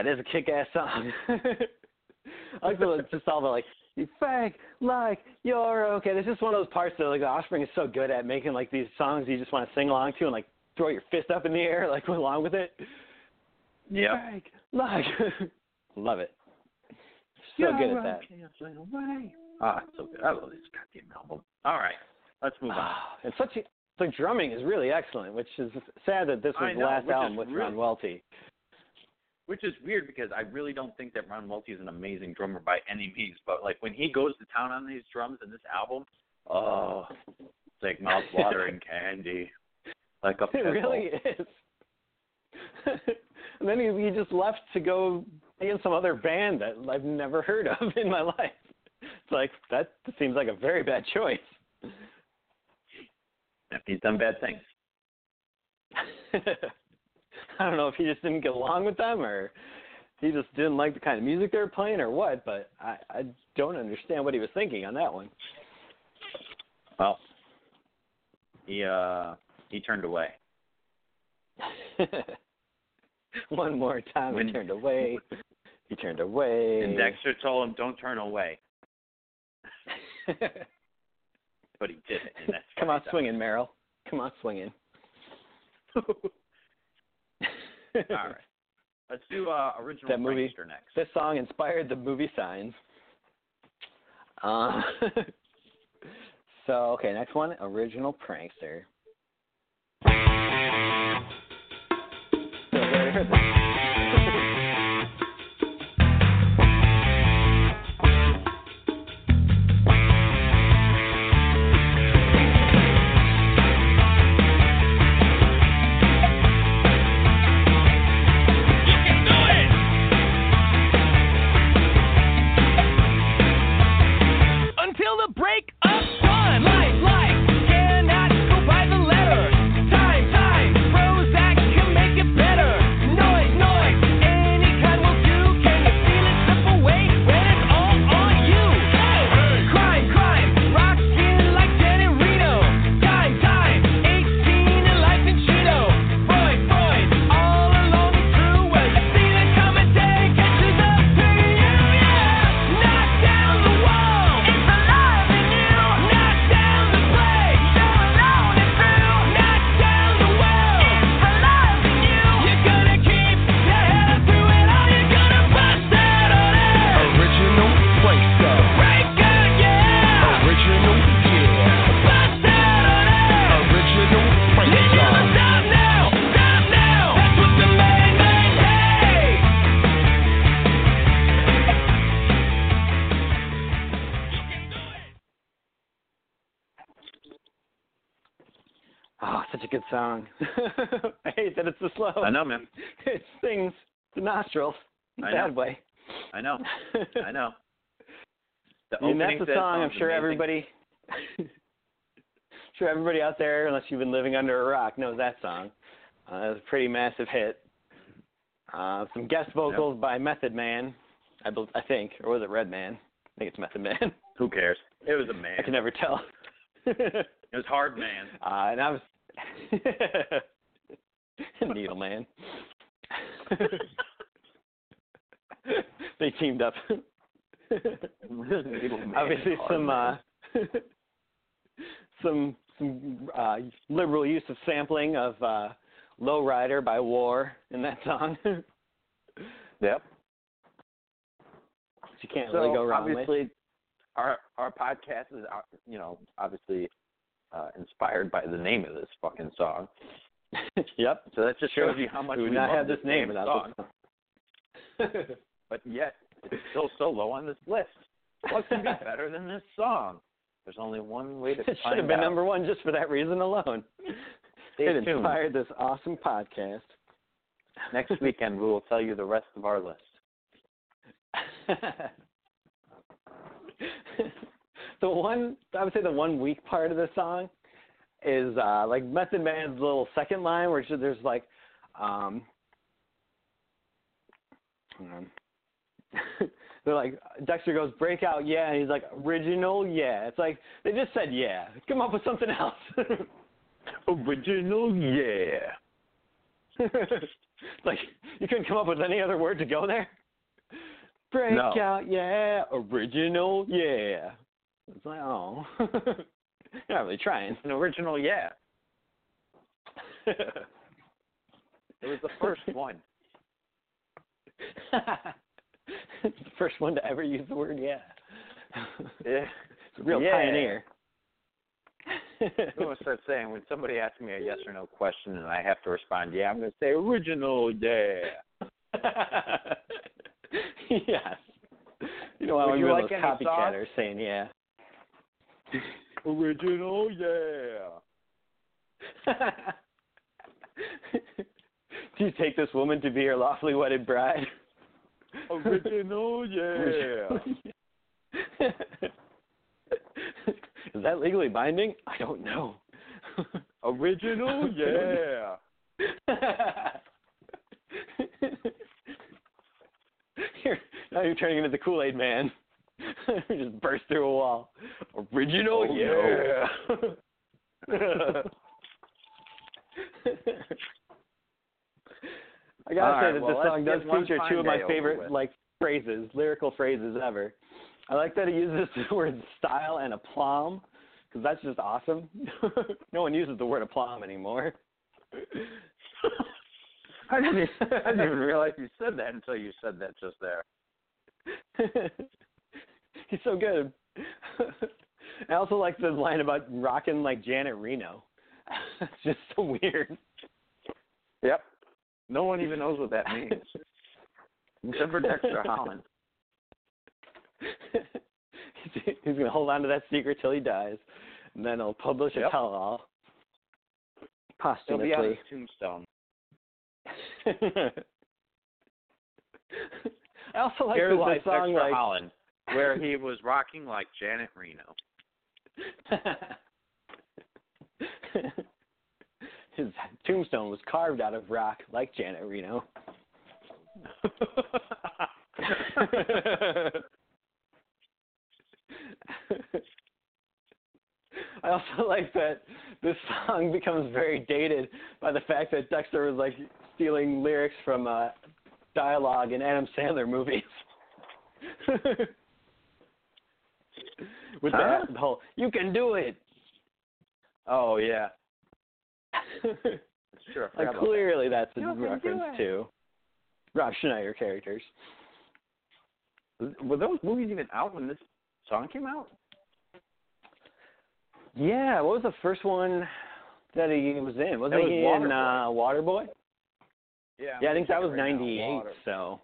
Speaker 2: That is a kick-ass song. <laughs> I like the just all the like you fake like you're okay. This is one of those parts that like the Offspring is so good at making like these songs you just want to sing along to and like throw your fist up in the air like <laughs> along with it.
Speaker 4: Yeah.
Speaker 2: Fake like <laughs> love it. So good at that.
Speaker 4: Ah, so good. I love this goddamn album. All right, let's move on.
Speaker 2: Ah, and such a, the drumming is really excellent, which is sad that this was the last album with Ron Welty.
Speaker 4: Which is weird because I really don't think that Ron Welty is an amazing drummer by any means. But like when he goes to town on these drums in this album, oh, it's like mouth watering <laughs> candy, like a
Speaker 2: It really is. <laughs> and then he, he just left to go be in some other band that I've never heard of <laughs> in my life. It's like that seems like a very bad choice.
Speaker 4: He's done bad things. <laughs>
Speaker 2: I don't know if he just didn't get along with them or he just didn't like the kind of music they were playing or what, but I, I don't understand what he was thinking on that one.
Speaker 4: Well, he uh he turned away. <laughs>
Speaker 2: one more time
Speaker 4: When- <laughs>
Speaker 2: he turned away. He turned away.
Speaker 4: And Dexter told him, "Don't turn away," but he did it. And that's
Speaker 2: Come on swinging, Merrill. Come on swinging.
Speaker 4: All right, let's do uh, original
Speaker 2: That movie-
Speaker 4: Prankster next.
Speaker 2: This song inspired the movie Signs. Uh, <laughs> so okay, next one, original prankster. So, we already heard this. Song. <laughs> I hate that it's so slow.
Speaker 4: I know, man. <laughs>
Speaker 2: It stings the nostrils in a
Speaker 4: I know.
Speaker 2: bad way.
Speaker 4: I know. <laughs> I know. The
Speaker 2: I mean, that's a song I'm sure
Speaker 4: amazing.
Speaker 2: everybody sure everybody out there, unless you've been living under a rock, knows that song. Uh, it was a pretty massive hit. Uh, some guest vocals by Method Man, I, bel I think, or was it Redman? I think it's Method Man.
Speaker 4: Who cares? It was a man.
Speaker 2: I can never tell.
Speaker 4: It was hard man.
Speaker 2: Uh, and I was <laughs> Needleman. <laughs> they teamed up. Obviously, some uh, <laughs> some some uh, liberal use of sampling of uh, "Lowrider" by War in that song.
Speaker 4: Yep.
Speaker 2: You can't
Speaker 4: So
Speaker 2: really go wrong with.
Speaker 4: obviously, our our podcast is uh, you know obviously uh, inspired by the name of this fucking song. <laughs>
Speaker 2: yep.
Speaker 4: So that just shows you how much
Speaker 2: we
Speaker 4: we
Speaker 2: not have this name
Speaker 4: song. <laughs> But yet, it's still so low on this list. What can be <laughs> better than this song? There's only one way to find
Speaker 2: it should have been
Speaker 4: out.
Speaker 2: number one just for that reason alone.
Speaker 4: Stay
Speaker 2: it
Speaker 4: tuned.
Speaker 2: inspired this awesome podcast.
Speaker 4: Next weekend, we will tell you the rest of our list.
Speaker 2: The one I would say the one weak part of the song is uh like Method Man's little second line where there's like um hang on. <laughs> They're like Dexter goes breakout yeah and he's like original yeah. It's like they just said yeah. Come up with something else. <laughs>
Speaker 4: Original, yeah. <laughs>
Speaker 2: like you couldn't come up with any other word to go there? Breakout yeah. Original yeah it's like oh <laughs> you're not really trying It's
Speaker 4: An original, yeah. <laughs> It was the first one.
Speaker 2: it's <laughs> the first one to ever use the word yeah.
Speaker 4: Yeah.
Speaker 2: It's a real
Speaker 4: Yeah.
Speaker 2: pioneer.
Speaker 4: I'm going to start saying when somebody asks me a yes or no question and I have to respond, yeah, I'm going to say original, yeah.
Speaker 2: yes. You know, I
Speaker 4: Would
Speaker 2: want
Speaker 4: you
Speaker 2: to
Speaker 4: like
Speaker 2: those copycatters saying yeah.
Speaker 4: Original, yeah. <laughs>
Speaker 2: Do you take this woman to be your lawfully wedded bride?
Speaker 4: Original, yeah.
Speaker 2: Is that legally binding? I don't know.
Speaker 4: Original, yeah. <laughs>
Speaker 2: You're, now you're turning into the Kool Aid Man. <laughs> just burst through a wall. Original,
Speaker 4: Oh,
Speaker 2: yeah. <laughs> I gotta
Speaker 4: All
Speaker 2: say
Speaker 4: right,
Speaker 2: that
Speaker 4: well,
Speaker 2: this song does feature two of my favorite like phrases, lyrical phrases ever. I like that it uses <laughs> the word style and aplomb because that's just awesome. no one uses the word aplomb anymore.
Speaker 4: I didn't, I didn't even realize you said that until you said that just there. <laughs>
Speaker 2: He's so good. <laughs> I also like the line about rocking like Janet Reno. <laughs> it's just so weird.
Speaker 4: Yep. No one even knows what that means. Except for Dexter Holland.
Speaker 2: he's, he's gonna hold on to that secret till he dies, and then he'll publish a
Speaker 4: Yep.
Speaker 2: tell-all Posthumously.
Speaker 4: He'll be on his tombstone.
Speaker 2: I also like
Speaker 4: Here's
Speaker 2: the song
Speaker 4: Dexter
Speaker 2: like
Speaker 4: Holland, where he was rocking like Janet Reno. <laughs>
Speaker 2: His tombstone was carved out of rock like Janet Reno. <laughs> I also like that this song becomes very dated by the fact that Dexter was like stealing lyrics from uh, dialogue in Adam Sandler movies. <laughs> With
Speaker 4: Huh?
Speaker 2: that whole "You can do it."
Speaker 4: oh yeah, <laughs> sure.
Speaker 2: Like clearly that's a
Speaker 4: You
Speaker 2: reference to Rob Schneider characters.
Speaker 4: Were those movies even out when this song came out?
Speaker 2: Yeah, what was the first one that he was in? Wasn't
Speaker 4: That was
Speaker 2: he in uh, Waterboy?
Speaker 4: Yeah.
Speaker 2: Yeah, I think that was
Speaker 4: Right
Speaker 2: '98.
Speaker 4: Water-
Speaker 2: So.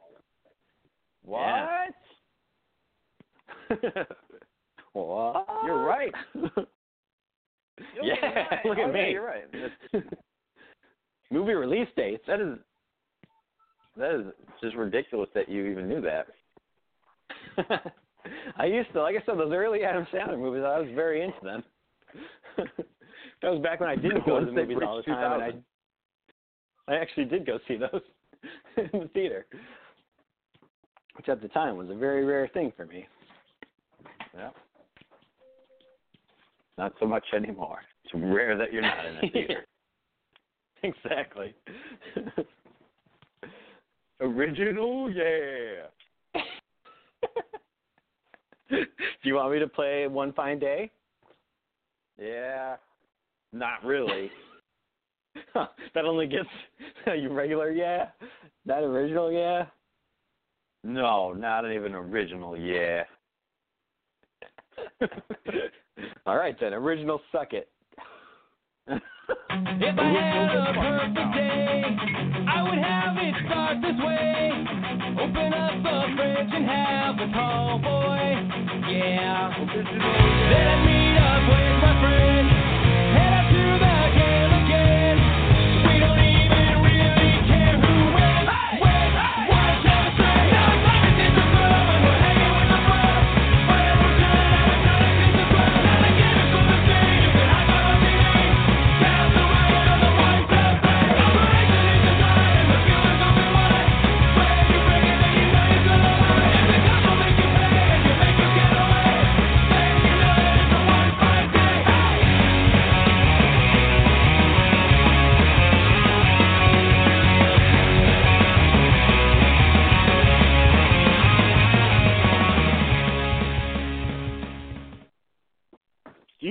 Speaker 4: What?
Speaker 2: Yeah. <laughs> what? <laughs>
Speaker 4: You're right.
Speaker 2: yeah,
Speaker 4: right. <laughs>
Speaker 2: look at
Speaker 4: Oh, yeah,
Speaker 2: me.
Speaker 4: you're right. <laughs>
Speaker 2: Movie release dates.
Speaker 4: That is that is just ridiculous that you even knew that.
Speaker 2: I used to, like I said, those early Adam Sandler movies. I was very into them. that was back when I didn't go to the movies all the time, and I, I actually did go see those in the theater, which at the time was a very rare thing for me.
Speaker 4: Yeah. Not so much anymore. It's rare that you're not in a <laughs> theater.
Speaker 2: exactly.
Speaker 4: Original, yeah. <laughs>
Speaker 2: Do you want me to play One Fine Day?
Speaker 4: Yeah. Not really. <laughs>
Speaker 2: that only gets you regular, yeah. That original, yeah.
Speaker 4: No, not even original, yeah.
Speaker 2: All right then, original suck it.
Speaker 3: If I had a perfect day, I would have it start this way. Open up the fridge and have a tall boy. Yeah. Then I'd meet up with my friends.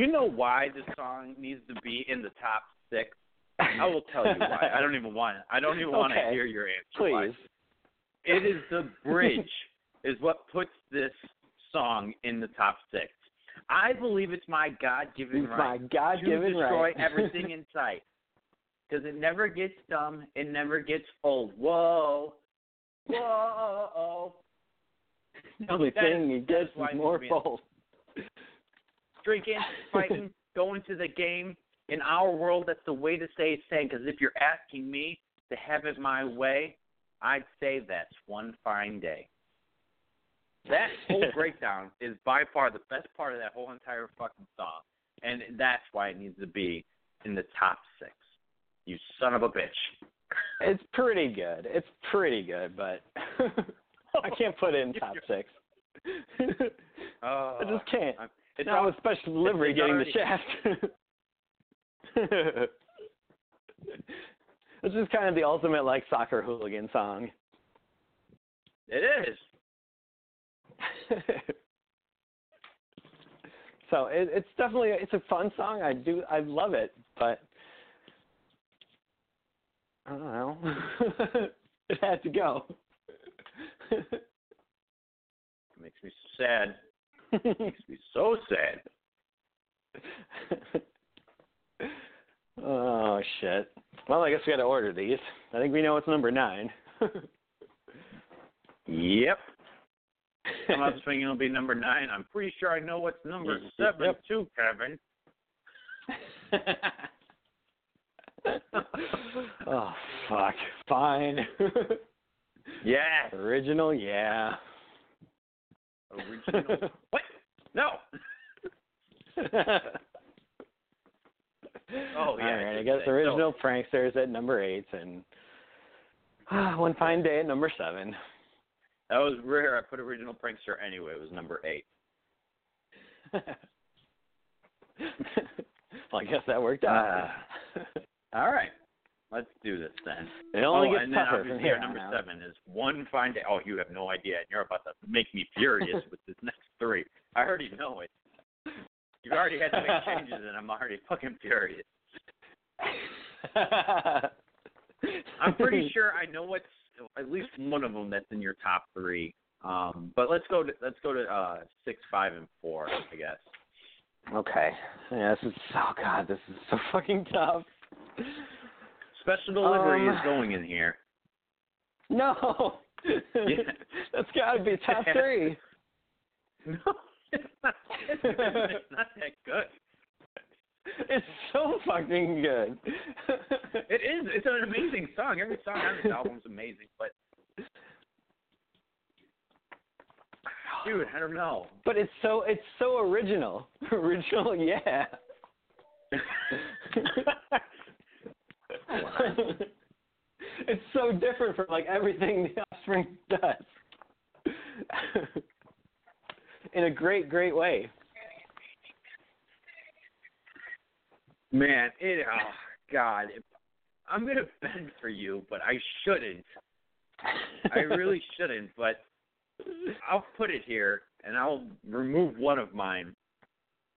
Speaker 3: You know
Speaker 4: why this song needs to be in the top six? I will tell you why. I don't even want. I don't even want to hear your answer. why.
Speaker 2: Please.
Speaker 4: It is the bridge is what puts this song in the top six. I believe it's my God-given right
Speaker 2: my God-given
Speaker 4: to destroy
Speaker 2: right. <laughs>
Speaker 4: everything in sight. Because it never gets dumb. It never gets old. Whoa, whoa.
Speaker 2: The only
Speaker 4: That
Speaker 2: thing
Speaker 4: is-
Speaker 2: he gets
Speaker 4: is why it
Speaker 2: more
Speaker 4: needs to be in-
Speaker 2: bold.
Speaker 4: Drinking, <laughs> fighting, going to the game. In our world, that's the way to say saying. Because if you're asking me to have it my way, I'd say that's one fine day. That whole <laughs> breakdown is by far the best part of that whole entire fucking song, and that's why it needs to be in the top six. You son of a bitch.
Speaker 2: It's pretty good. It's pretty good, but <laughs> I can't put it in top six.
Speaker 4: Oh,
Speaker 2: I just can't.
Speaker 4: I'm- It's
Speaker 2: Not
Speaker 4: all,
Speaker 2: with special delivery getting
Speaker 4: already-
Speaker 2: the shaft. <laughs> this is kind of the ultimate like soccer hooligan song.
Speaker 4: it is. <laughs>
Speaker 2: so it, it's definitely it's a fun song. I do I love it, but I don't know. <laughs> it had to go.
Speaker 4: It makes me sad. makes me so sad. <laughs>
Speaker 2: oh shit. Well, I guess we got to order these. I think we know it's number nine. <laughs>
Speaker 4: Yep. I'm not thinking it'll be number nine. I'm pretty sure I know what's number seven
Speaker 2: Yep.
Speaker 4: too, Kevin. <laughs>
Speaker 2: oh fuck. Fine.
Speaker 4: yeah.
Speaker 2: Original, yeah.
Speaker 4: Original. <laughs> what? No. <laughs> Oh, yeah,
Speaker 2: All
Speaker 4: I
Speaker 2: I guess
Speaker 4: say.
Speaker 2: original pranksters at number eight and <sighs> one fine day at number seven.
Speaker 4: That was rare. I put original prankster anyway. It was number eight. <laughs>
Speaker 2: well, I guess that worked out. Ah.
Speaker 4: All right. Let's do this then.
Speaker 2: it only
Speaker 4: oh,
Speaker 2: gets
Speaker 4: and then
Speaker 2: tougher from here
Speaker 4: number
Speaker 2: out.
Speaker 4: seven is one fine day. Oh, you have no idea, and you're about to make me furious <laughs> with this next three. I already know it. You've already had to make changes, and I'm already fucking furious. <laughs> I'm pretty sure I know what's at least one of them that's in your top three. Um, but let's go to let's go to uh, six, five, and four, I guess.
Speaker 2: Okay. Yeah, this is oh god, this is so fucking tough.
Speaker 4: Special delivery
Speaker 2: Um,
Speaker 4: is going in here.
Speaker 2: No. <laughs> That's gotta be top <laughs> three.
Speaker 4: No, it's not. It's not that good.
Speaker 2: It's so fucking good.
Speaker 4: It is. It's an amazing song. Every song on this album is amazing, but dude, I don't know.
Speaker 2: But it's so it's so original. <laughs> Original, yeah. Oh, <laughs> it's so different from like everything the Offspring does. <laughs> In a great, great way.
Speaker 4: Man, it. Oh God, I'm gonna bend for you, but I shouldn't. I really <laughs> shouldn't, but I'll put it here and I'll remove one of mine.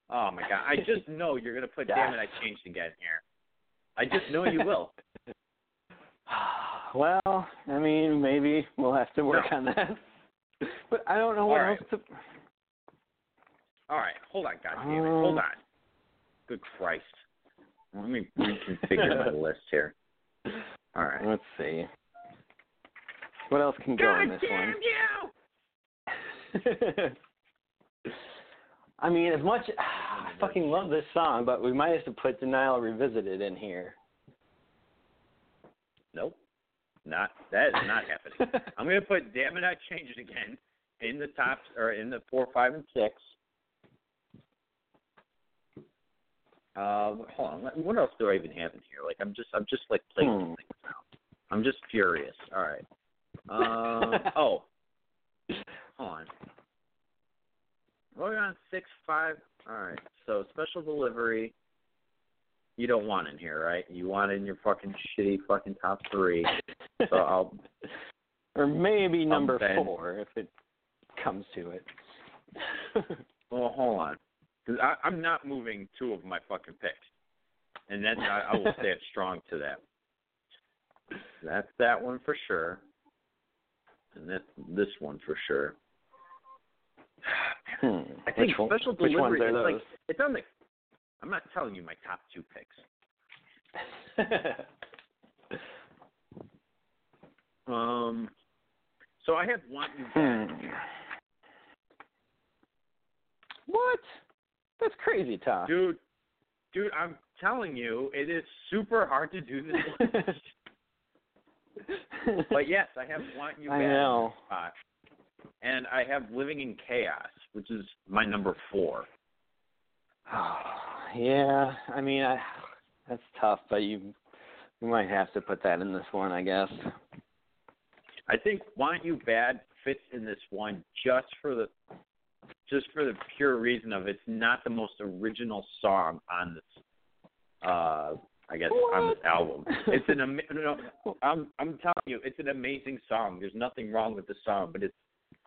Speaker 4: Oh my god! I just know you're gonna put "Damn it, I changed again" here. I just know you will. <laughs>
Speaker 2: well, I mean, maybe we'll have to work
Speaker 4: No.
Speaker 2: on that. But I don't know what
Speaker 4: All right.
Speaker 2: else to.
Speaker 4: All right, hold on, God damn it, hold
Speaker 2: Um,
Speaker 4: on. Good Christ! Let me reconfigure my <laughs> list here. All right.
Speaker 2: Let's see. What else can go in
Speaker 4: God
Speaker 2: this
Speaker 4: damn you!
Speaker 2: one? <laughs> I mean, as much <sighs> I fucking love this song, but we might have to put Denial Revisited in here.
Speaker 4: Nope. Not that is not happening. I'm gonna put "Damn It, I Changed It Again" in the top or in the four, five, and six. Uh, hold on. What else do I even have in here? Like, I'm just, I'm just like playing
Speaker 2: Hmm.
Speaker 4: things now. I'm just furious. All right. Um. <laughs> oh. Hold on. We're on six, five. All right. So special delivery. You don't want in here, right? You want in your fucking shitty fucking top three. So <laughs> I'll
Speaker 2: or maybe number
Speaker 4: Ben.
Speaker 2: four if it comes to it. <laughs>
Speaker 4: Well, hold on, because I'm not moving two of my fucking picks, and that's I, I will stand <laughs> strong to that. That's that one for sure, and that's this one for sure.
Speaker 2: Hmm.
Speaker 4: I think
Speaker 2: which, one-
Speaker 4: special
Speaker 2: which
Speaker 4: delivery
Speaker 2: ones
Speaker 4: is
Speaker 2: are
Speaker 4: like
Speaker 2: those?
Speaker 4: it's on the. I'm not telling you my top two picks. <laughs> Um, so I have want you bad.
Speaker 2: Hmm. What? That's crazy, Tom.
Speaker 4: dude. Dude, I'm telling you, it is super hard to do this. <laughs> but yes, I have want you
Speaker 2: I
Speaker 4: back
Speaker 2: know.
Speaker 4: In this spot, and I have living in chaos, which is my number four. <sighs>
Speaker 2: yeah, I mean, I, that's tough, but you you might have to put that in this one, I guess.
Speaker 4: I think "Want You Bad" fits in this one just for the just for the pure reason of it's not the most original song on this. Uh, I guess on this album. <laughs> It's an no, no, I'm I'm telling you, it's an amazing song. There's nothing wrong with the song, but it's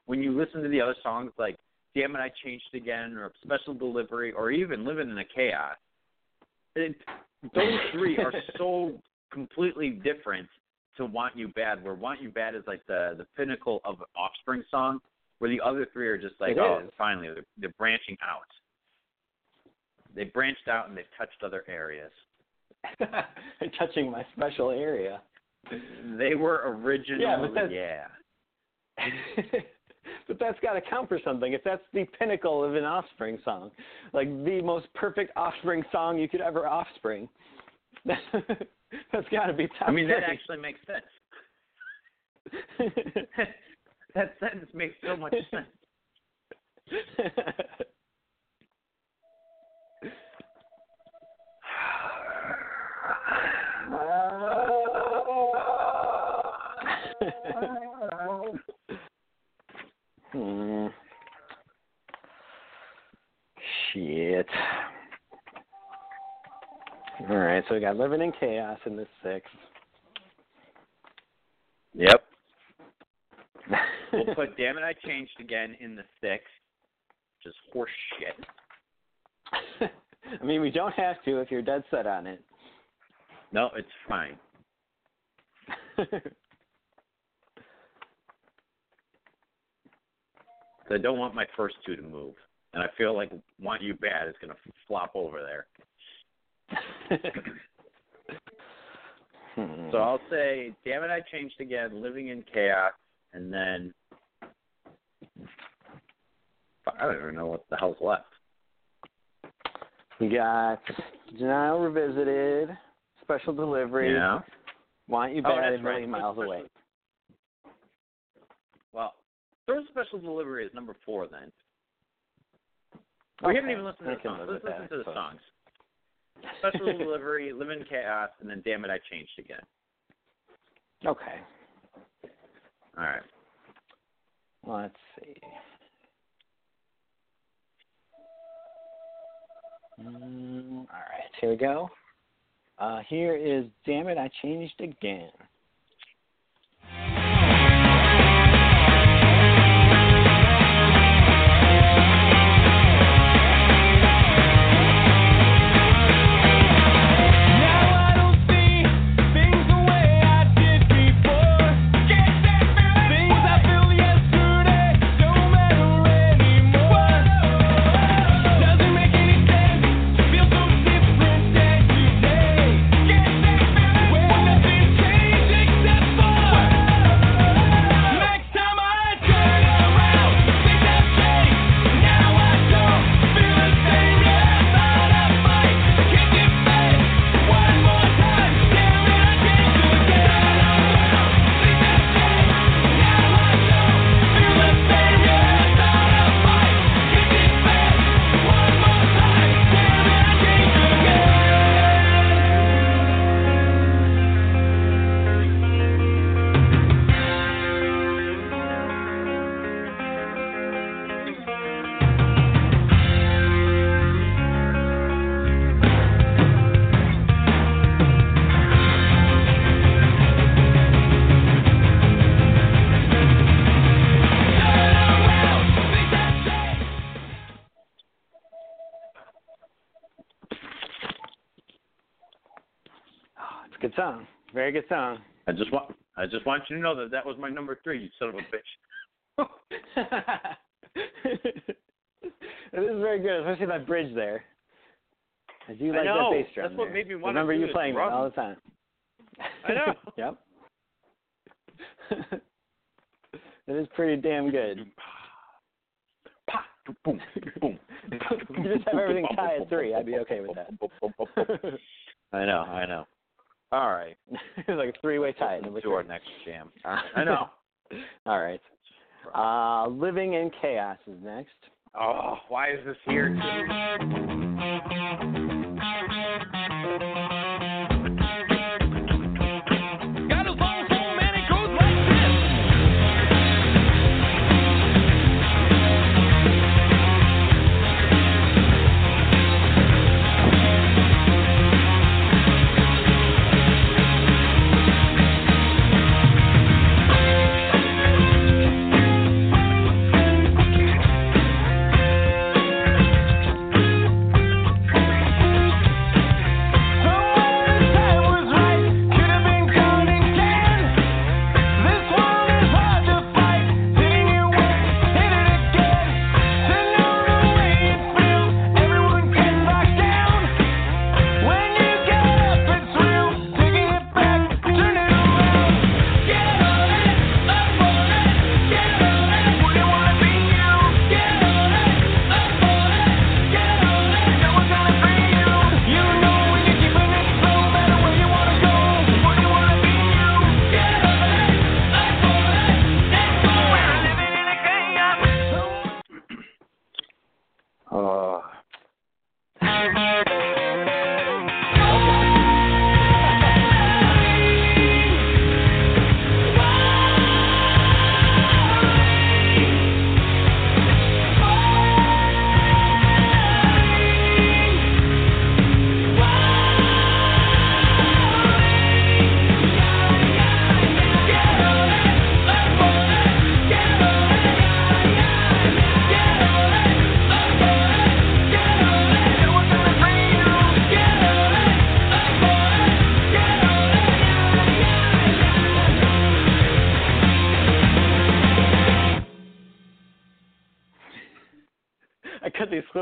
Speaker 4: when you listen to the other songs like "Damn It, I Changed Again" or "Special Delivery" or even "Living in a Chaos," it, those three are <laughs> so completely different to "Want You Bad." Where "Want You Bad" is like the the pinnacle of an Offspring song, where the other three are just like,
Speaker 2: It
Speaker 4: oh,
Speaker 2: is.
Speaker 4: finally they're, they're branching out. They branched out and they've touched other areas. <laughs>
Speaker 2: Touching my special area.
Speaker 4: They were original.
Speaker 2: Yeah,
Speaker 4: yeah. <laughs>
Speaker 2: but that's got to count for something. If that's the pinnacle of an Offspring song, like the most perfect Offspring song you could ever Offspring, <laughs> that's got to be top.
Speaker 4: I mean, that actually makes sense. <laughs> that sentence makes so much <laughs> sense.
Speaker 2: Hmm. Shit. All right, so we got living in chaos in the six.
Speaker 4: Yep. We'll <laughs> put "Damn It, I Changed Again" in the six. Just horse shit.
Speaker 2: I mean, we don't have to if you're dead set on it.
Speaker 4: No, it's fine. <laughs> I don't want my first two to move, and I feel like "Want You Bad" is going to flop over there.
Speaker 2: Hmm.
Speaker 4: So I'll say, "Damn It, I Changed Again," "Living in Chaos," and then I don't even know what the hell's left.
Speaker 2: we got Denial Revisited, Special Delivery,
Speaker 4: Yeah.
Speaker 2: Want You
Speaker 4: Oh,
Speaker 2: Bad, and Million
Speaker 4: right.
Speaker 2: Miles Away.
Speaker 4: Well, throw special delivery is number four then. We haven't even listened to the songs. Let's listen to the songs. Special <laughs> delivery, live in chaos, and then damn it, I changed again.
Speaker 2: Okay.
Speaker 4: All right.
Speaker 2: Let's see. Mm, all right, here we go. Uh, here is Damn It, I Changed Again. Song. Very good song.
Speaker 3: I just want I just want you to know that that was my number three. You son of a bitch. <laughs>
Speaker 2: this is very good, especially that bridge there. I do
Speaker 3: I
Speaker 2: like
Speaker 3: know.
Speaker 2: that bass drum.
Speaker 3: That's what
Speaker 2: there.
Speaker 3: made me wanna
Speaker 2: Remember
Speaker 3: do
Speaker 2: you playing that all the time.
Speaker 3: I know. <laughs>
Speaker 2: yep. <laughs> it is pretty damn good.
Speaker 3: Boom, boom.
Speaker 2: you just have everything tied at three. I'd be okay with that.
Speaker 3: I know, I know. All right. <laughs>
Speaker 2: it's like a three-way tie.
Speaker 3: Let's
Speaker 2: number
Speaker 3: to our next jam. <laughs> I know.
Speaker 2: All right. Uh, Living in Chaos is next.
Speaker 3: Oh, why is this here?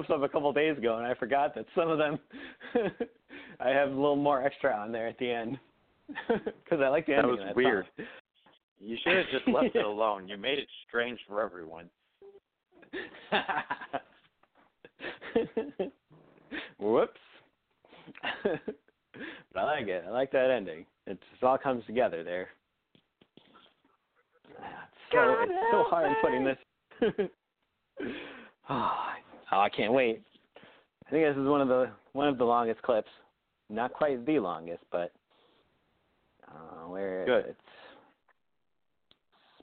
Speaker 2: Clips up a couple days ago, and I forgot that some of them <laughs> I have a little more extra on there at the end <laughs> because I like the
Speaker 3: That
Speaker 2: ending.
Speaker 3: was
Speaker 2: of that
Speaker 3: weird.
Speaker 2: song.
Speaker 3: You should have just left it <laughs> alone. You made it strange for everyone.
Speaker 2: Whoops. but I like it. I like that ending. It just all comes together there. Ah, It's so it's so hard putting this. oh, I can't wait. I think this is one of the one of the longest clips. Not quite the longest, but uh, where is
Speaker 3: Good.
Speaker 2: it?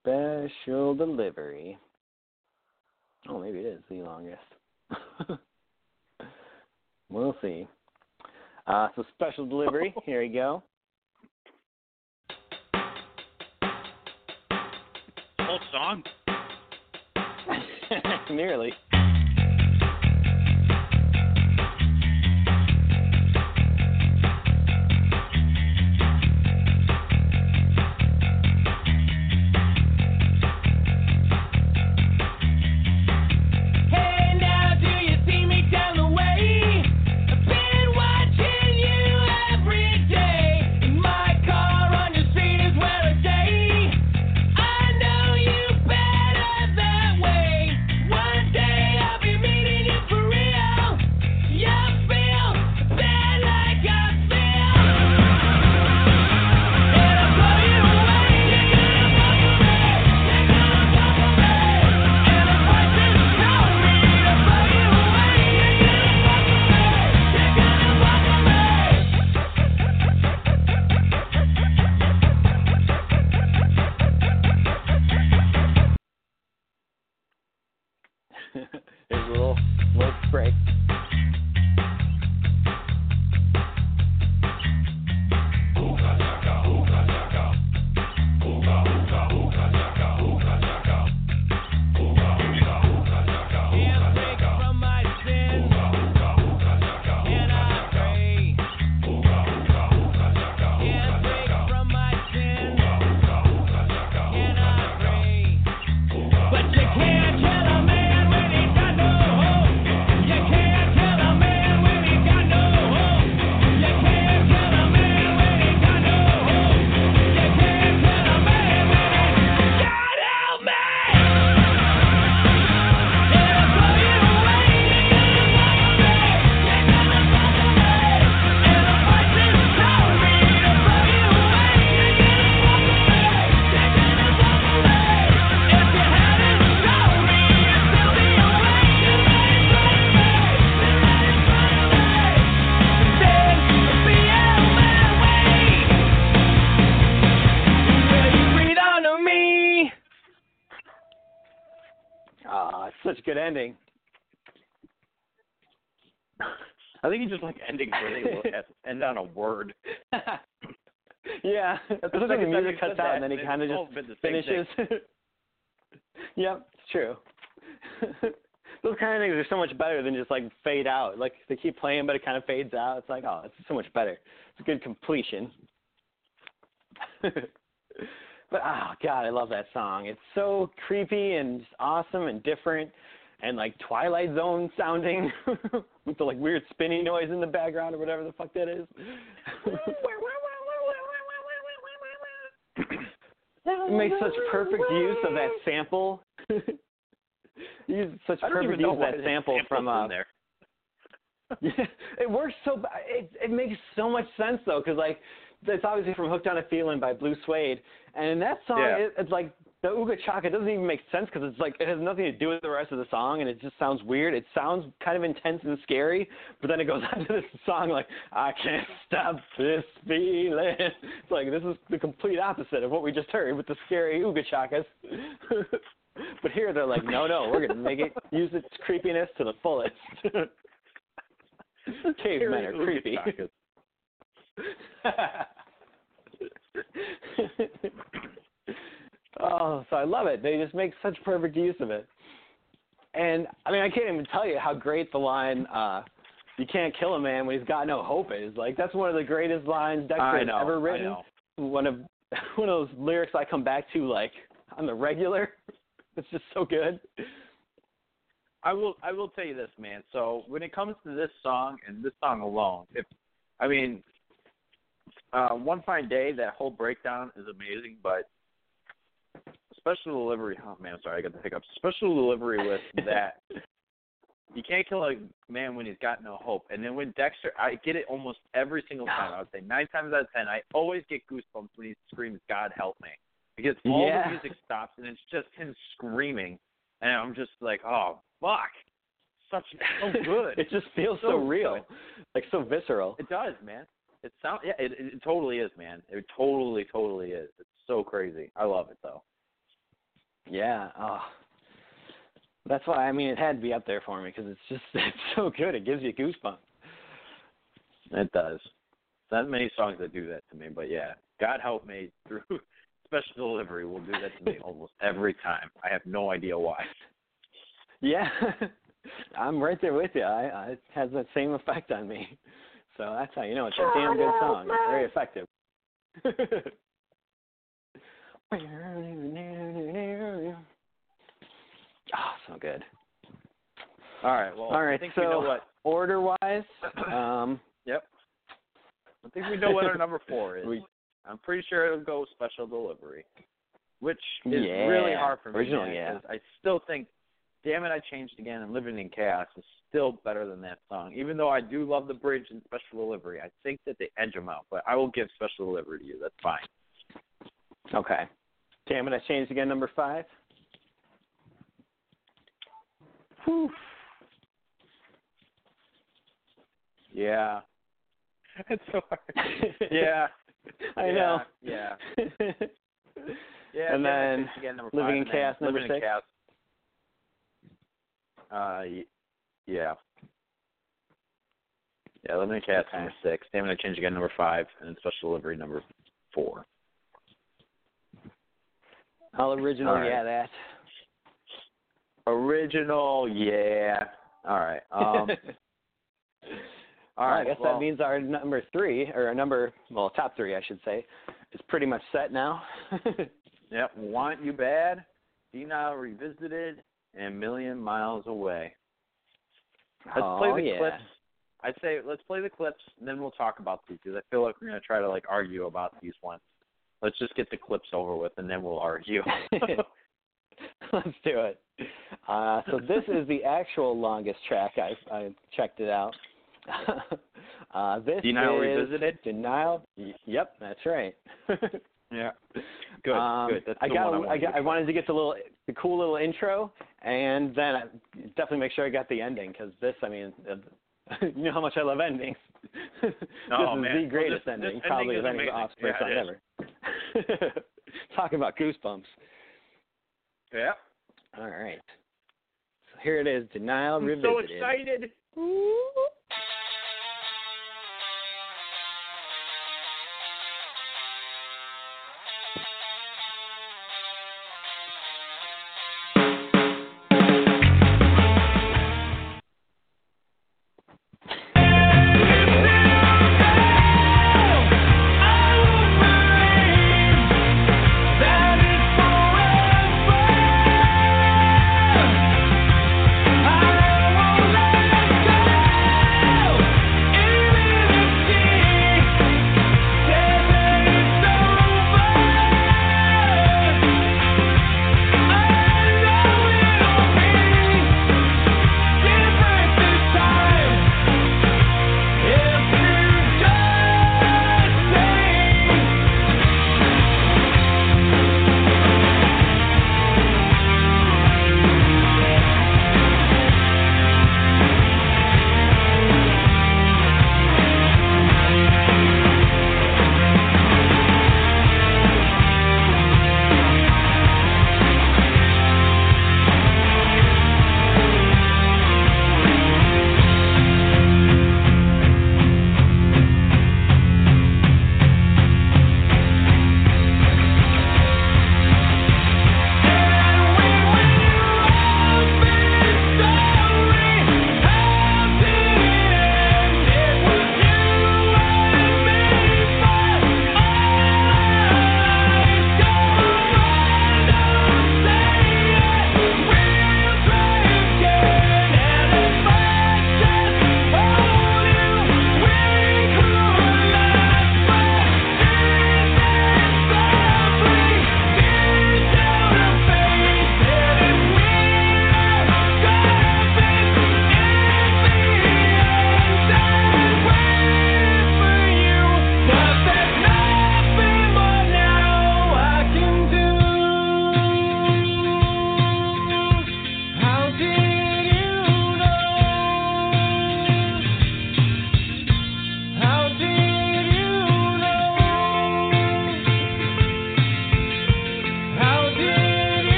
Speaker 2: Special delivery. Oh, maybe it is the longest. <laughs> we'll see. Uh, so special delivery. <laughs> Here we go.
Speaker 6: Whole song. <laughs>
Speaker 2: Nearly. Ending. <laughs>
Speaker 4: I think you just like endings where they <laughs> end on a word. <laughs>
Speaker 2: yeah,
Speaker 4: That's
Speaker 2: it's
Speaker 4: the
Speaker 2: like the music cuts out and then he kind of just finishes. yep, it's true. Those kind of things are so much better than just like fade out. Like they keep playing, but it kind of fades out. It's like, oh, it's so much better. It's a good completion. but oh god, I love that song. It's so creepy and just awesome and different and like Twilight Zone sounding <laughs> with the like weird spinning noise in the background or whatever the fuck that is. it makes such perfect use of that sample. <laughs> Use such perfect use of that sample from uh,
Speaker 4: there. <laughs>
Speaker 2: yeah, it works so. It it makes so much sense though, because like it's obviously from "Hooked on a Feeling" by Blue Swede, and in that song,
Speaker 4: Yeah.
Speaker 2: it, it's like the Ooga Chaka doesn't even make sense because it's like it has nothing to do with the rest of the song, and it just sounds weird. It sounds kind of intense and scary, but then it goes <laughs> on to this song like I can't stop this feeling. It's like this is the complete opposite of what we just heard with the scary Ooga Chakas. <laughs> but here they're like, no, no, we're gonna make it use its creepiness to the fullest. <laughs> Cavemen are creepy. Oh, so I love it. They just make such perfect use of it. And I mean, I can't even tell you how great the line uh "You can't kill a man when he's got no hope" is. Like that's one of the greatest lines Dexter has ever
Speaker 4: I
Speaker 2: written.
Speaker 4: know.
Speaker 2: One of <laughs> one of those lyrics I come back to like on the regular. <laughs> It's just so good.
Speaker 4: I will I will tell you this, man. So when it comes to this song and this song alone, if I mean uh One Fine Day, that whole breakdown is amazing, but special delivery oh man, sorry, I got the hiccups. Special delivery with <laughs> that you can't kill a man when he's got no hope. And then when Dexter I get it almost every single time. I would say nine times out of ten I always get goosebumps when he screams, God help me. Because all
Speaker 2: Yeah.
Speaker 4: the music stops and it's just him screaming and I'm just like, Oh fuck. Such so <laughs> good.
Speaker 2: it just feels so,
Speaker 4: So
Speaker 2: real,
Speaker 4: good.
Speaker 2: like so visceral.
Speaker 4: It does, man. It sounds yeah, it, it totally is, man. It totally, totally is. It's so crazy. I love it though.
Speaker 2: Yeah. Oh. That's why I mean it had to be up there for me because it's just <laughs> it's so good. It gives you goosebumps.
Speaker 4: It does. Not many songs that do that to me, but yeah, God help me through <laughs> special delivery will do that to me almost every time. I have no idea why.
Speaker 2: Yeah, <laughs> I'm right there with you. I, I it has that same effect on me. So that's how you know it's a damn good song. It's very effective. Oh, so good.
Speaker 4: All right. Well,
Speaker 2: All right,
Speaker 4: I think
Speaker 2: so
Speaker 4: we know what.
Speaker 2: order wise, <clears throat> um,
Speaker 4: Yep. I think we know what our number four is. <laughs>
Speaker 2: we
Speaker 4: I'm pretty sure it'll go special delivery, which is
Speaker 2: Yeah,
Speaker 4: really hard for me.
Speaker 2: original,
Speaker 4: man,
Speaker 2: yeah.
Speaker 4: I still think, damn it, I changed again. and living in chaos is still better than that song. Even though I do love the bridge and special delivery, I think that they edge them out. But I will give special delivery to you. That's fine.
Speaker 2: okay. Damn it, I change again. Number five. Whew.
Speaker 4: Yeah. <laughs> It's so hard. <laughs> Yeah.
Speaker 2: I
Speaker 4: yeah,
Speaker 2: know.
Speaker 4: Yeah. <laughs>
Speaker 2: And
Speaker 4: Yeah. damn
Speaker 2: then
Speaker 4: again, number
Speaker 2: Living
Speaker 4: five,
Speaker 2: in
Speaker 4: and
Speaker 2: Chaos, number
Speaker 4: Living in
Speaker 2: six?
Speaker 4: Chaos. Uh, yeah. Yeah, Living in Chaos
Speaker 2: Okay.
Speaker 4: number six. I changed again number five, and then Special Delivery number four.
Speaker 2: All original,
Speaker 4: right.
Speaker 2: yeah, that.
Speaker 4: Original, yeah. All right. <laughs> Um, all
Speaker 2: Well. I guess
Speaker 4: well,
Speaker 2: that means our number three, or our number, well, top three, I should say, is pretty much set now. <laughs>
Speaker 4: Yep. Want You Bad, Denial Revisited, and Million Miles Away. Let's
Speaker 2: oh,
Speaker 4: play the
Speaker 2: yeah.
Speaker 4: clips. I'd say let's play the clips, and then we'll talk about these because I feel like we're gonna try to like argue about these ones. Let's just get the clips over with, and then we'll argue. <laughs> <laughs>
Speaker 2: Let's do it. Uh, so this is the actual longest track. I I checked it out. <laughs> uh, this
Speaker 4: Denial
Speaker 2: is
Speaker 4: Revisited?
Speaker 2: Denial. Yep, that's right.
Speaker 4: yeah. Good.
Speaker 2: Um,
Speaker 4: good. That's
Speaker 2: I got.
Speaker 4: I,
Speaker 2: I,
Speaker 4: wanted
Speaker 2: got.
Speaker 4: to
Speaker 2: I wanted to get the little, the cool little intro, and then I definitely make sure I got the ending because this. I mean, uh, <laughs> you know how much I love endings. <laughs> this
Speaker 4: Oh,
Speaker 2: is
Speaker 4: man.
Speaker 2: the
Speaker 4: Well,
Speaker 2: greatest
Speaker 4: this-
Speaker 2: ending,
Speaker 4: this
Speaker 2: probably
Speaker 4: ending
Speaker 2: of any. Offspring
Speaker 4: Yeah,
Speaker 2: song ever. <laughs> Talk about goosebumps.
Speaker 4: Yeah.
Speaker 2: All right. So here it is, Denial
Speaker 4: I'm
Speaker 2: Revisited.
Speaker 4: so excited.
Speaker 3: I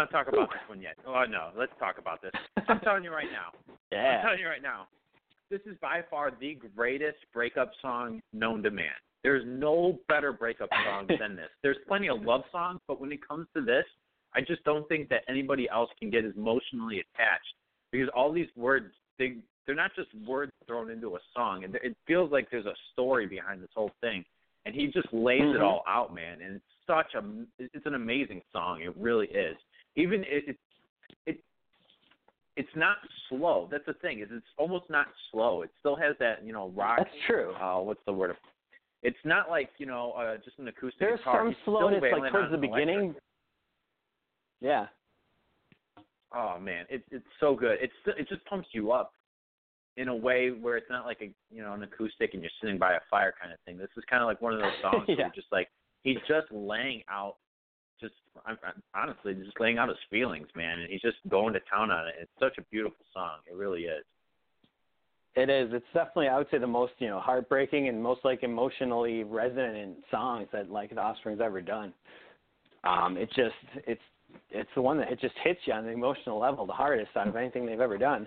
Speaker 4: not talk about this one yet. Oh no, let's talk about this. I'm <laughs> telling you right now.
Speaker 2: Yeah.
Speaker 4: I'm telling you right now. This is by far the greatest breakup song known to man. There's no better breakup song <laughs> than this. There's plenty of love songs, but when it comes to this, I just don't think that anybody else can get as emotionally attached because all these words they they're not just words thrown into a song, and it feels like there's a story behind this whole thing. And he just lays it
Speaker 2: Mhm.
Speaker 4: all out, man. And it's such a it's an amazing song. It really is. Even it, it it it's not slow. That's the thing is it's almost not slow. It still has that you know rock.
Speaker 2: That's true.
Speaker 4: Uh, what's the word? It's not like you know uh, just an acoustic
Speaker 2: There's
Speaker 4: guitar.
Speaker 2: some
Speaker 4: He's still
Speaker 2: slowness like towards the
Speaker 4: an electric.
Speaker 2: beginning. Yeah.
Speaker 4: Oh man, it's it's so good. It's it just pumps you up in a way where it's not like a you know an acoustic and you're sitting by a fire kind of thing. This is kind of like one of those <laughs> songs where you're just like he's just laying out, just I'm, I'm, honestly just laying out his feelings, man, and he's just going to town on it. It's such a beautiful song. It really is.
Speaker 2: It is. It's definitely I would say the most, you know, heartbreaking and most like emotionally resonant songs that like the Offspring's ever done. Um, it just it's it's the one that it just hits you on the emotional level the hardest out of anything they've ever done.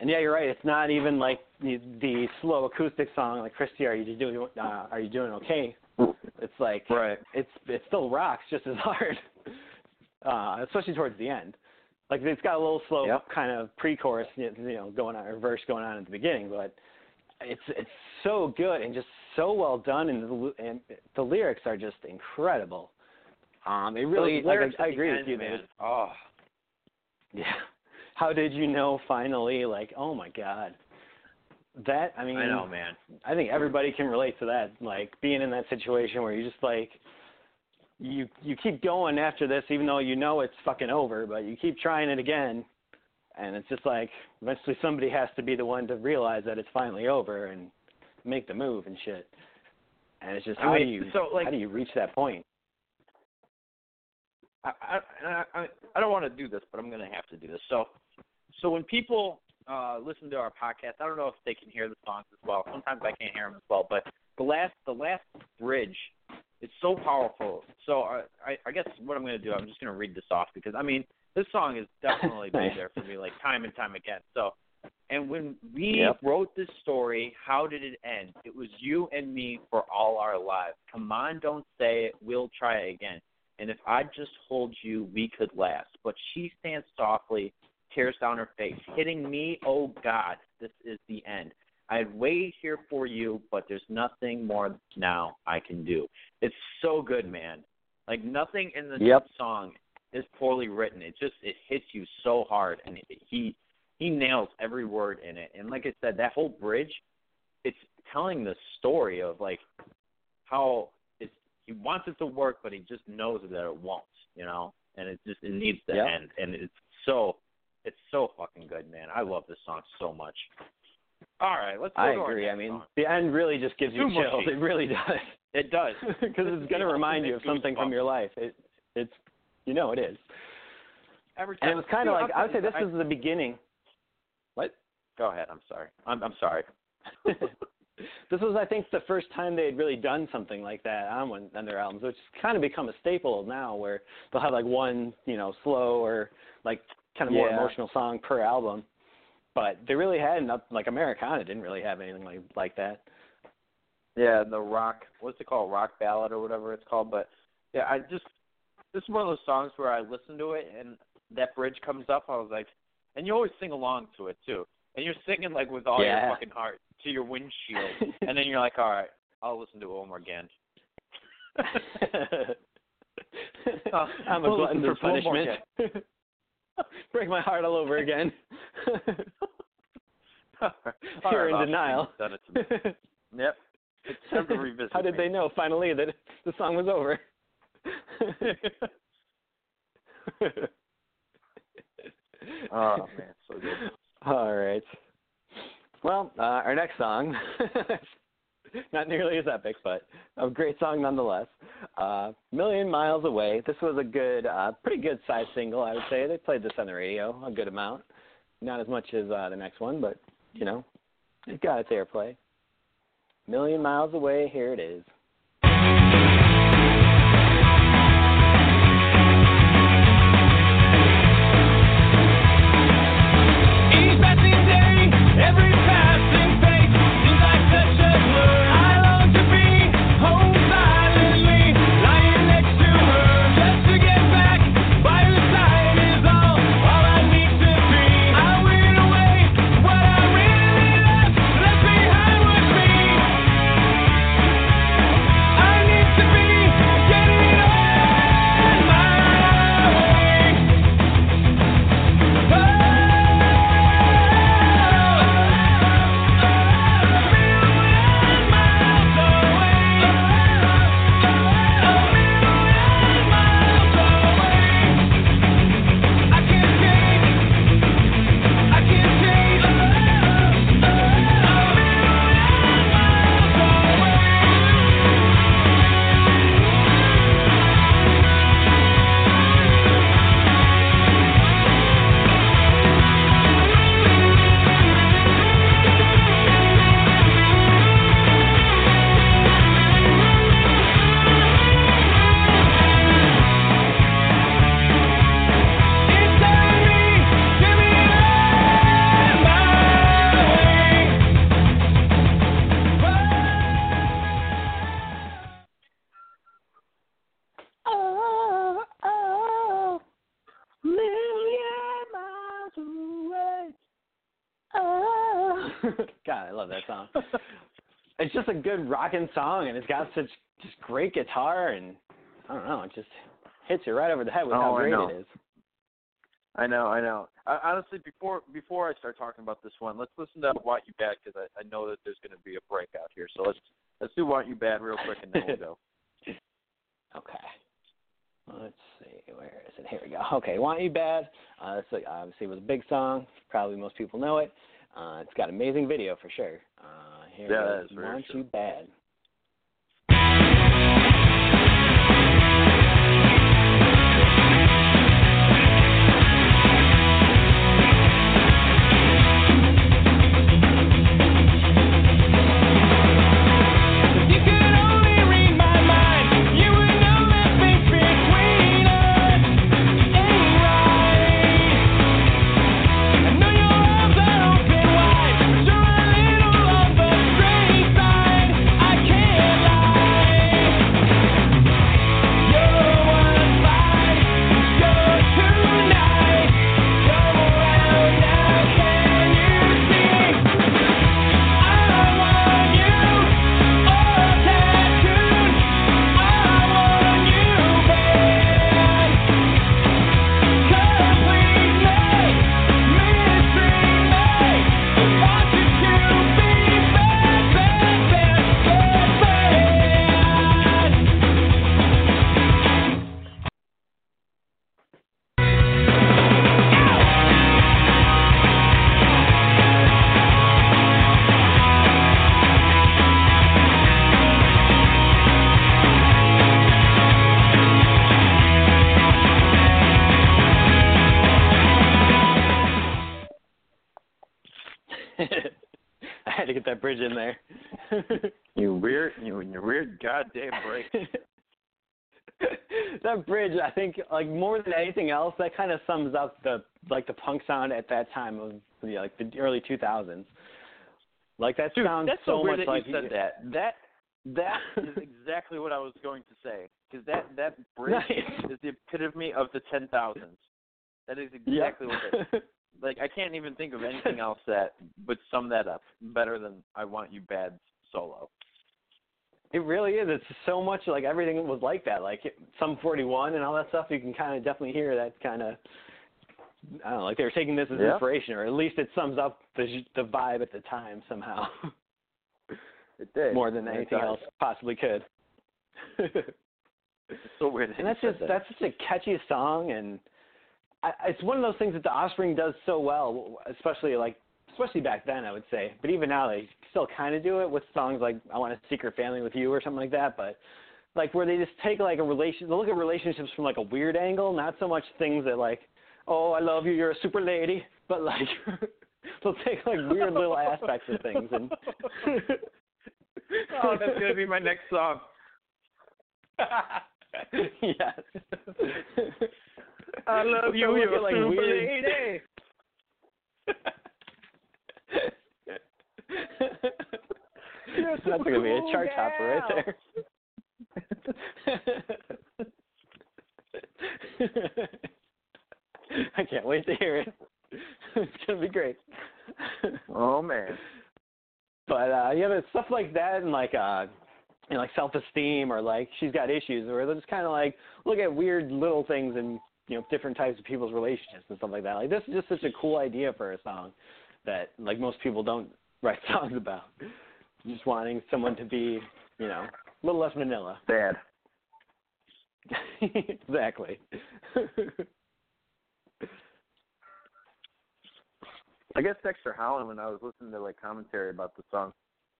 Speaker 2: And yeah, you're right. It's not even like the, the slow acoustic song like Kristy, are you doing uh, are you doing okay? It's like
Speaker 4: Right.
Speaker 2: it's it still rocks just as <laughs> hard, uh, especially towards the end. Like it's got a little slow
Speaker 4: Yep.
Speaker 2: kind of pre-chorus, you know, going on or verse going on at the beginning, but it's it's so good and just so well done, and the l- and the lyrics are just incredible. Um, it really,
Speaker 4: Those
Speaker 2: like, I, I agree with you.
Speaker 4: man.
Speaker 2: Man.
Speaker 4: Oh,
Speaker 2: Yeah. How did you know finally? Like, oh my God. That I mean,
Speaker 4: I know, man.
Speaker 2: I think everybody can relate to that. Like being in that situation where you just like you you keep going after this even though you know it's fucking over, but you keep trying it again and it's just like eventually somebody has to be the one to realize that it's finally over and make the move and shit. And it's just
Speaker 4: I
Speaker 2: how
Speaker 4: mean,
Speaker 2: do you
Speaker 4: so, like-
Speaker 2: how do you reach that point?
Speaker 4: I I I, I don't want to do this, but I'm going to have to do this. So, so when people uh, listen to our podcast, I don't know if they can hear the songs as well. Sometimes I can't hear them as well, but the last the last bridge, it's so powerful. So I I, I guess what I'm going to do, I'm just going to read this off because I mean this song has <laughs> definitely been there for me like time and time again. So. And when we
Speaker 2: Yep.
Speaker 4: wrote this story, how did it end? It was you and me for all our lives. Come on, don't say it. We'll try it again. And if I just hold you, we could last. But she stands softly, tears down her face, hitting me, oh God, this is the end. I'd wait here for you, but there's nothing more now I can do. It's so good, man. Like nothing in the
Speaker 2: Yep.
Speaker 4: song is poorly written. It just it hits you so hard, and it, he he nails every word in it. And like I said, that whole bridge, it's telling the story of like how he wants it to work, but he just knows that it won't, you know. And it just it needs to
Speaker 2: Yep.
Speaker 4: end, and it's so it's so fucking good, man. I love this song so much. All right, let's go
Speaker 2: I agree. I mean,
Speaker 4: song.
Speaker 2: the end really just gives you chills. It really does.
Speaker 4: it does <laughs>
Speaker 2: Because it's going to remind you of something from your life. It, it's, you know, it is.
Speaker 4: Every time.
Speaker 2: And it was kind of like
Speaker 4: I'll
Speaker 2: would say this
Speaker 4: you,
Speaker 2: is the beginning. What?
Speaker 4: Go ahead. I'm sorry. I'm I'm sorry. <laughs> <laughs>
Speaker 2: this was, I think, the first time they had really done something like that on one on their albums, which has kind of become a staple now, where they'll have like one, you know, slow or like kind of more
Speaker 4: Yeah.
Speaker 2: emotional song per album. But they really had not like Americana didn't really have anything like like that.
Speaker 4: Yeah, the rock. What's it called? Rock ballad or whatever it's called. But yeah, I just this is one of those songs where I listen to it and that bridge comes up. I was like, and you always sing along to it too. And you're singing like with all
Speaker 2: Yeah.
Speaker 4: your fucking heart to your windshield. <laughs> and then you're like, all right, I'll listen to it one more again. <laughs>
Speaker 2: Oh, I'm a
Speaker 4: well,
Speaker 2: glutton for
Speaker 4: listen, there's one more
Speaker 2: punishment. <laughs> Break my heart all over again.
Speaker 4: All
Speaker 2: You're
Speaker 4: right,
Speaker 2: in denial.
Speaker 4: Done it to me. Yep. It's time to revisit.
Speaker 2: How did
Speaker 4: me.
Speaker 2: they know finally that the song was over?
Speaker 4: Oh man, so good.
Speaker 2: All right. Well, uh, our next song, <laughs> not nearly as epic, but a great song nonetheless. Uh, Million Miles Away. This was a good, uh, pretty good size single, I would say. They played this on the radio a good amount. Not as much as uh, the next one, but, you know, it got its airplay. Million Miles Away, here it is. Good rocking song, and it's got such just great guitar, and I don't know, it just hits you right over the head with
Speaker 4: Oh,
Speaker 2: how great it is.
Speaker 4: I know, I know. I, honestly, before before I start talking about this one, let's listen to "Want You Bad" because I, I know that there's going to be a breakout here. So let's let's do "Want You Bad" real quick, and then we'll <laughs> go.
Speaker 2: Okay. Let's see, where is it? Here we go. <laughs> Okay, Want You Bad. Uh, so obviously it was a big song. Probably most people know it. Uh, it's got amazing video for sure. Here
Speaker 4: Yeah, that
Speaker 2: goes
Speaker 4: is very true.
Speaker 2: You Bad. Had to get that bridge in there.
Speaker 4: You weird, you your weird goddamn break. <laughs>
Speaker 2: that bridge, I think, like more than anything else, that kind of sums up the like the punk sound at that time of yeah, like the early 2000s. Like that
Speaker 4: Dude,
Speaker 2: sounds
Speaker 4: that's
Speaker 2: so
Speaker 4: so weird
Speaker 2: much
Speaker 4: that
Speaker 2: like
Speaker 4: you said that. That that is <laughs> exactly what I was going to say. Because that that bridge
Speaker 2: Nice.
Speaker 4: is the epitome of the ten thousands. That is
Speaker 2: Yeah.
Speaker 4: exactly what it is. <laughs> Like I can't even think of <laughs> anything else that would sum that up better than "I Want You Bad" solo.
Speaker 2: It really is. It's so much like everything was like that. Like Sum 41 and all that stuff. You can kind of definitely hear that kind of. I don't know, like they were taking this as
Speaker 4: Yeah.
Speaker 2: inspiration, or at least it sums up the the vibe at the time somehow, <laughs>
Speaker 4: It did
Speaker 2: more than anything else possibly could.
Speaker 4: It's so weird. that <laughs>
Speaker 2: and that's just
Speaker 4: that.
Speaker 2: that's such a catchy song, and I, it's one of those things that the Offspring does so well, especially like especially back then, I would say. But even now, they still kind of do it with songs like "I Want a Secret Family with You" or something like that. But like where they just take like a relation, they look at relationships from like a weird angle, not so much things that like, "Oh, I love you, you're a super lady," but like <laughs> they'll take like weird little aspects of things and.
Speaker 4: oh, that's gonna be my next song. <laughs>
Speaker 2: yes.
Speaker 4: I <laughs> love you,
Speaker 2: look <laughs>
Speaker 4: you're
Speaker 2: like,
Speaker 4: a super
Speaker 2: weird-
Speaker 4: lady.
Speaker 2: That's gonna be a chart topper right there. <laughs> I can't wait to hear it. It's gonna be great.
Speaker 4: Oh man.
Speaker 2: But uh yeah, but stuff like that and like uh you know, like self esteem or like she's got issues or they're just kinda like look at weird little things and you know, different types of people's relationships and stuff like that. Like this is just such a cool idea for a song that like most people don't <laughs> write songs about. Just wanting someone to be, you know, a little less vanilla.
Speaker 4: Bad. <laughs>
Speaker 2: exactly. <laughs>
Speaker 4: I guess Dexter Holland, when I was listening to like commentary about the song,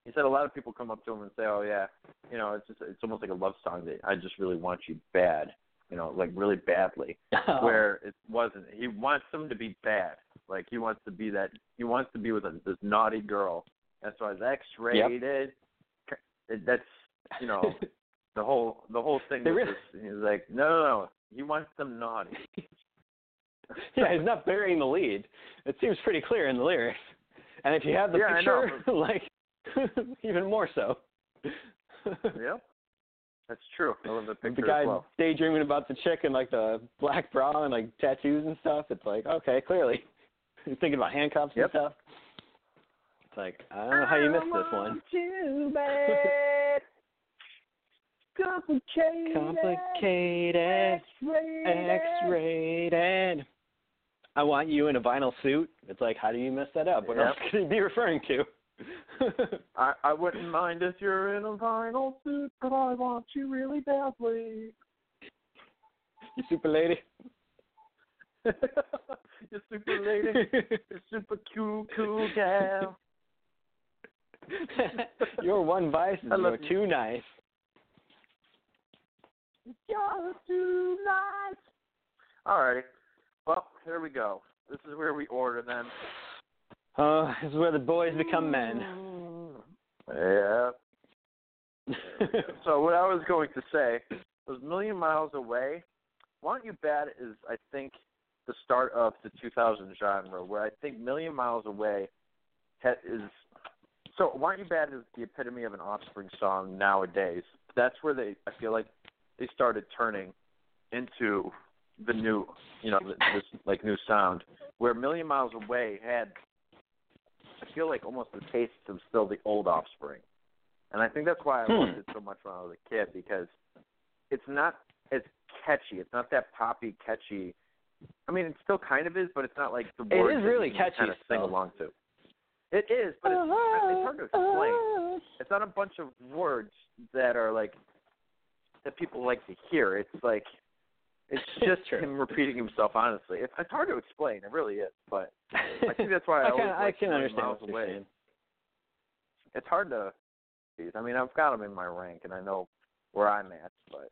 Speaker 4: he said a lot of people come up to him and say, "Oh yeah, you know, it's just it's almost like a love song that I just really want you bad, you know, like really badly." <laughs> Oh. Where it wasn't. He wants them to be bad. Like he wants to be that. He wants to be with a, this naughty girl. That's why it's X-rated. It- That's you know <laughs> the whole the whole thing. With
Speaker 2: really-
Speaker 4: this, he's like, no, no, no. He wants them naughty. <laughs>
Speaker 2: yeah, he's not burying the lead. It seems pretty clear in the lyrics. And if you have the
Speaker 4: Yeah, I know,
Speaker 2: picture, like even more so.
Speaker 4: yep. That's true. I love the
Speaker 2: the
Speaker 4: picture
Speaker 2: guy
Speaker 4: as well.
Speaker 2: The guy daydreaming about the chick and like the black bra and like tattoos and stuff. It's like okay, clearly <laughs> he's thinking about handcuffs
Speaker 4: Yep.
Speaker 2: and stuff. It's like I don't know how you missed this one.
Speaker 4: Too bad. <laughs> Complicated.
Speaker 2: Complicated, X-rated. I want you in a vinyl suit. It's like, how do you mess that up? What
Speaker 4: Yep.
Speaker 2: else <laughs> could you be referring to?
Speaker 4: I I wouldn't mind if you're in a vinyl suit, but I want you really badly.
Speaker 2: you super lady. <laughs>
Speaker 4: you're super lady. You're super cool, cool gal. <laughs>
Speaker 2: Your one vice is you're too nice.
Speaker 4: You're too nice. Alrighty. Well, here we go. This is where we order them.
Speaker 2: Oh, this is where the boys become men.
Speaker 4: Yeah. <laughs> So what I was going to say was Million Miles Away. Why Don't You Bad is I think the start of the 2000 genre, where I think Million Miles Away is. So Why Don't You Bad is the epitome of an Offspring song nowadays. That's where they I feel like they started turning into the new, you know, this like new sound. Where Million Miles Away had, I feel like almost the taste of still the old Offspring, and I think that's why I
Speaker 2: Hmm.
Speaker 4: loved it so much when I was a kid because it's not as catchy. It's not that poppy catchy. I mean, it still kind of is, but it's not like the
Speaker 2: It
Speaker 4: words
Speaker 2: is
Speaker 4: that
Speaker 2: really catchy
Speaker 4: kind of sing along to. It is, but it's, it's hard to explain. It's not a bunch of words that are like that people like to hear. It's like <laughs> it's just him repeating himself. Honestly, it's, it's hard to explain. It really is, but I think that's why <laughs> I,
Speaker 2: I
Speaker 4: always
Speaker 2: can I can understand
Speaker 4: Miles away.
Speaker 2: saying.
Speaker 4: It's hard to. I mean, I've got them in my rank, and I know where I'm at, but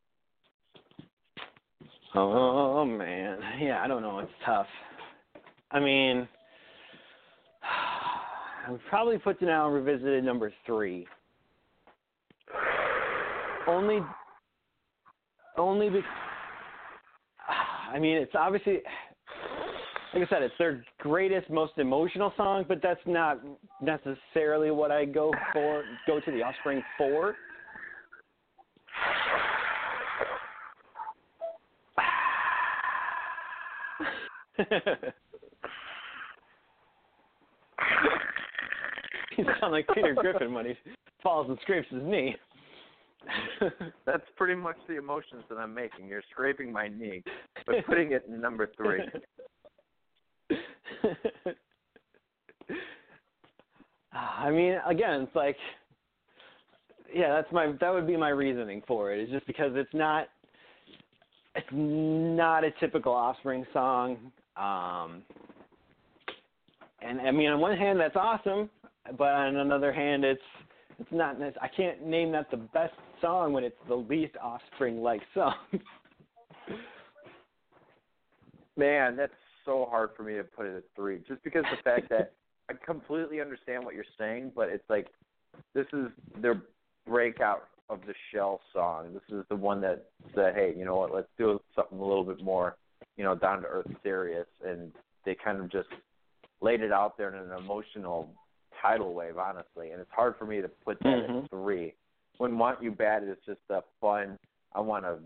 Speaker 2: Oh man, yeah, I don't know. It's tough. I mean, <sighs> I would probably put to now revisited number three. Only, only because. I mean, it's obviously, like I said, it's their greatest, most emotional song, but that's not necessarily what I go for. Go to the Offspring for. <laughs> you sound like Peter Griffin when he falls and scrapes his knee.
Speaker 4: that's pretty much the emotions that I'm making. You're scraping my knee, but putting it in number three.
Speaker 2: I mean, again, it's like, yeah, that's my that would be my reasoning for it. it. Is just because it's not, it's not a typical Offspring song. Um, and I mean, on one hand, that's awesome, but on another hand, it's it's not. I can't name that the best song when it's the least Offspring-like song. <laughs>
Speaker 4: Man, that's so hard for me to put it at three, just because the fact that I completely understand what you're saying, but it's like this is their breakout of the shell song. This is the one that said, "Hey, you know what? Let's do something a little bit more, you know, down to earth, serious." And they kind of just laid it out there in an emotional tidal wave, honestly. And it's hard for me to put that
Speaker 2: Mhm.
Speaker 4: at three. When "Want You Bad" is just a fun. I want a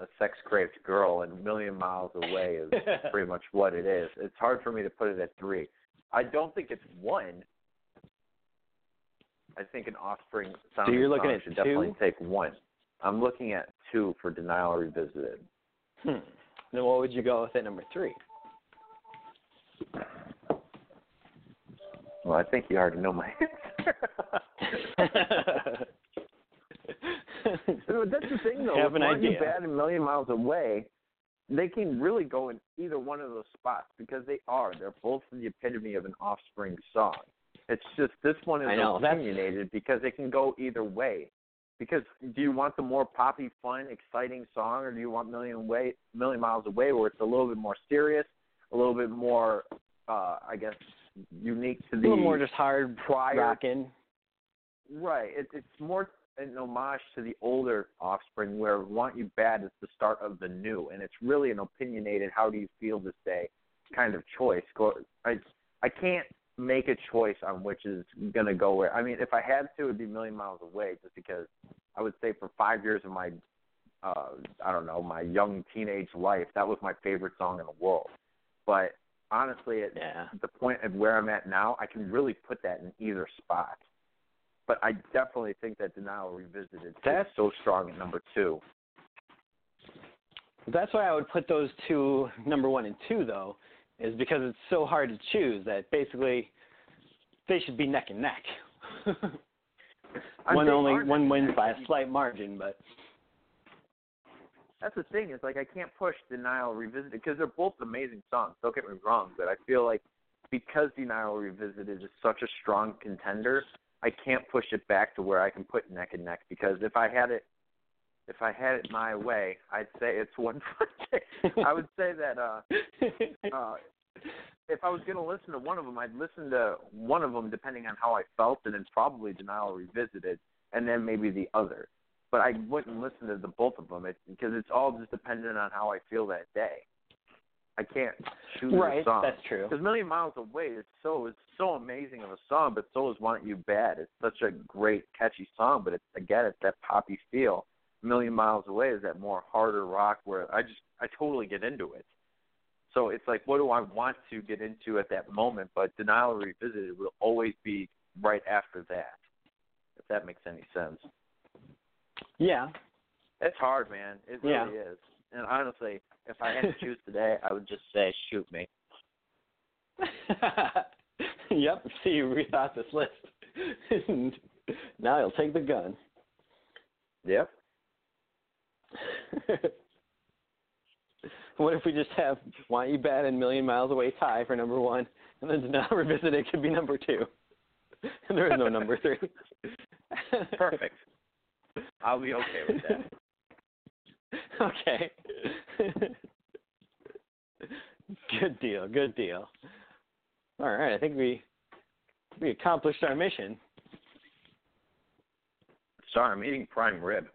Speaker 4: a sex craved girl, and a million Miles Away" is <laughs> pretty much what it is. It's hard for me to put it at three. I don't think it's one. I think an offspring sounding
Speaker 2: you're looking
Speaker 4: song
Speaker 2: at
Speaker 4: should definitely take one. I'm looking at two for Denial Revisited.
Speaker 2: hmm. Then what would you go with at number three?
Speaker 4: Well, I think you already know my <laughs> answer. <laughs> <laughs> That's the thing, though.
Speaker 2: Have an
Speaker 4: You
Speaker 2: idea.
Speaker 4: Bad and Million Miles Away, they can really go in either one of those spots because they are. They're both the epitome of an offspring song. It's just this one is
Speaker 2: I know, that's-
Speaker 4: opinionated because it can go either way. Because do you want the more poppy, fun, exciting song, or do you want Million Way, Million Miles Away, where it's a little bit more serious, a little bit more, uh, I guess, unique to
Speaker 2: a
Speaker 4: the
Speaker 2: little more just hard
Speaker 4: prior
Speaker 2: rocking.
Speaker 4: Right. It, it's more an homage to the older Offspring, where "Want You Bad" is the start of the new, and it's really an opinionated "How do you feel this day?" kind of choice. I I can't make a choice on which is gonna go where. I mean, if I had to, it'd be "Million Miles Away," just because I would say for five years of my, uh, I don't know, my young teenage life, that was my favorite song in the world. But honestly, at
Speaker 2: Yeah.
Speaker 4: the point of where I'm at now, I can really put that in either spot. But I definitely think that Denial Revisited
Speaker 2: That's-
Speaker 4: is so strong at number two.
Speaker 2: That's why I would put those two number one and two though, is because it's so hard to choose that basically they should be neck and neck. <laughs> One only one wins by a slight margin, but
Speaker 4: That's the thing is like I can't push Denial Revisited because they're both amazing songs. Don't get me wrong, but I feel like because Denial Revisited is such a strong contender, I can't push it back to where I can put neck and neck because if I had it if I had it my way, I'd say it's one. <laughs> I would say that uh <laughs> uh if I was going to listen to one of them, I'd listen to one of them depending on how I felt, and it's probably Denial Revisited, and then maybe the other. But I wouldn't listen to the both of them it, because it's all just dependent on how I feel that day. I can't choose
Speaker 2: right,
Speaker 4: a song.
Speaker 2: Right, that's true.
Speaker 4: Because Million Miles Away is so it's so amazing of a song, but so is Want You Bad. It's such a great, catchy song, but it's again it's that poppy feel. Million Miles Away is that more harder rock where I just I totally get into it. So it's like, what do I want to get into at that moment? But Denial Revisited will always be right after that, if that makes any sense.
Speaker 2: Yeah.
Speaker 4: It's hard, man. It
Speaker 2: Yeah.
Speaker 4: really is. And honestly, if I had to <laughs> choose today, I would just say, shoot me. <laughs>
Speaker 2: yep. <laughs> See, you rethought this list. now you'll take the gun.
Speaker 4: Yep.
Speaker 2: what if we just have Want You Bad and Million Miles Away tie for number one, and then Denial Revisited could be number two? And there is no number three.
Speaker 4: Perfect. I'll be okay with that. <laughs>
Speaker 2: okay. <laughs> good deal. Good deal. All right. I think we we accomplished our mission.
Speaker 4: Sorry, I'm eating prime rib.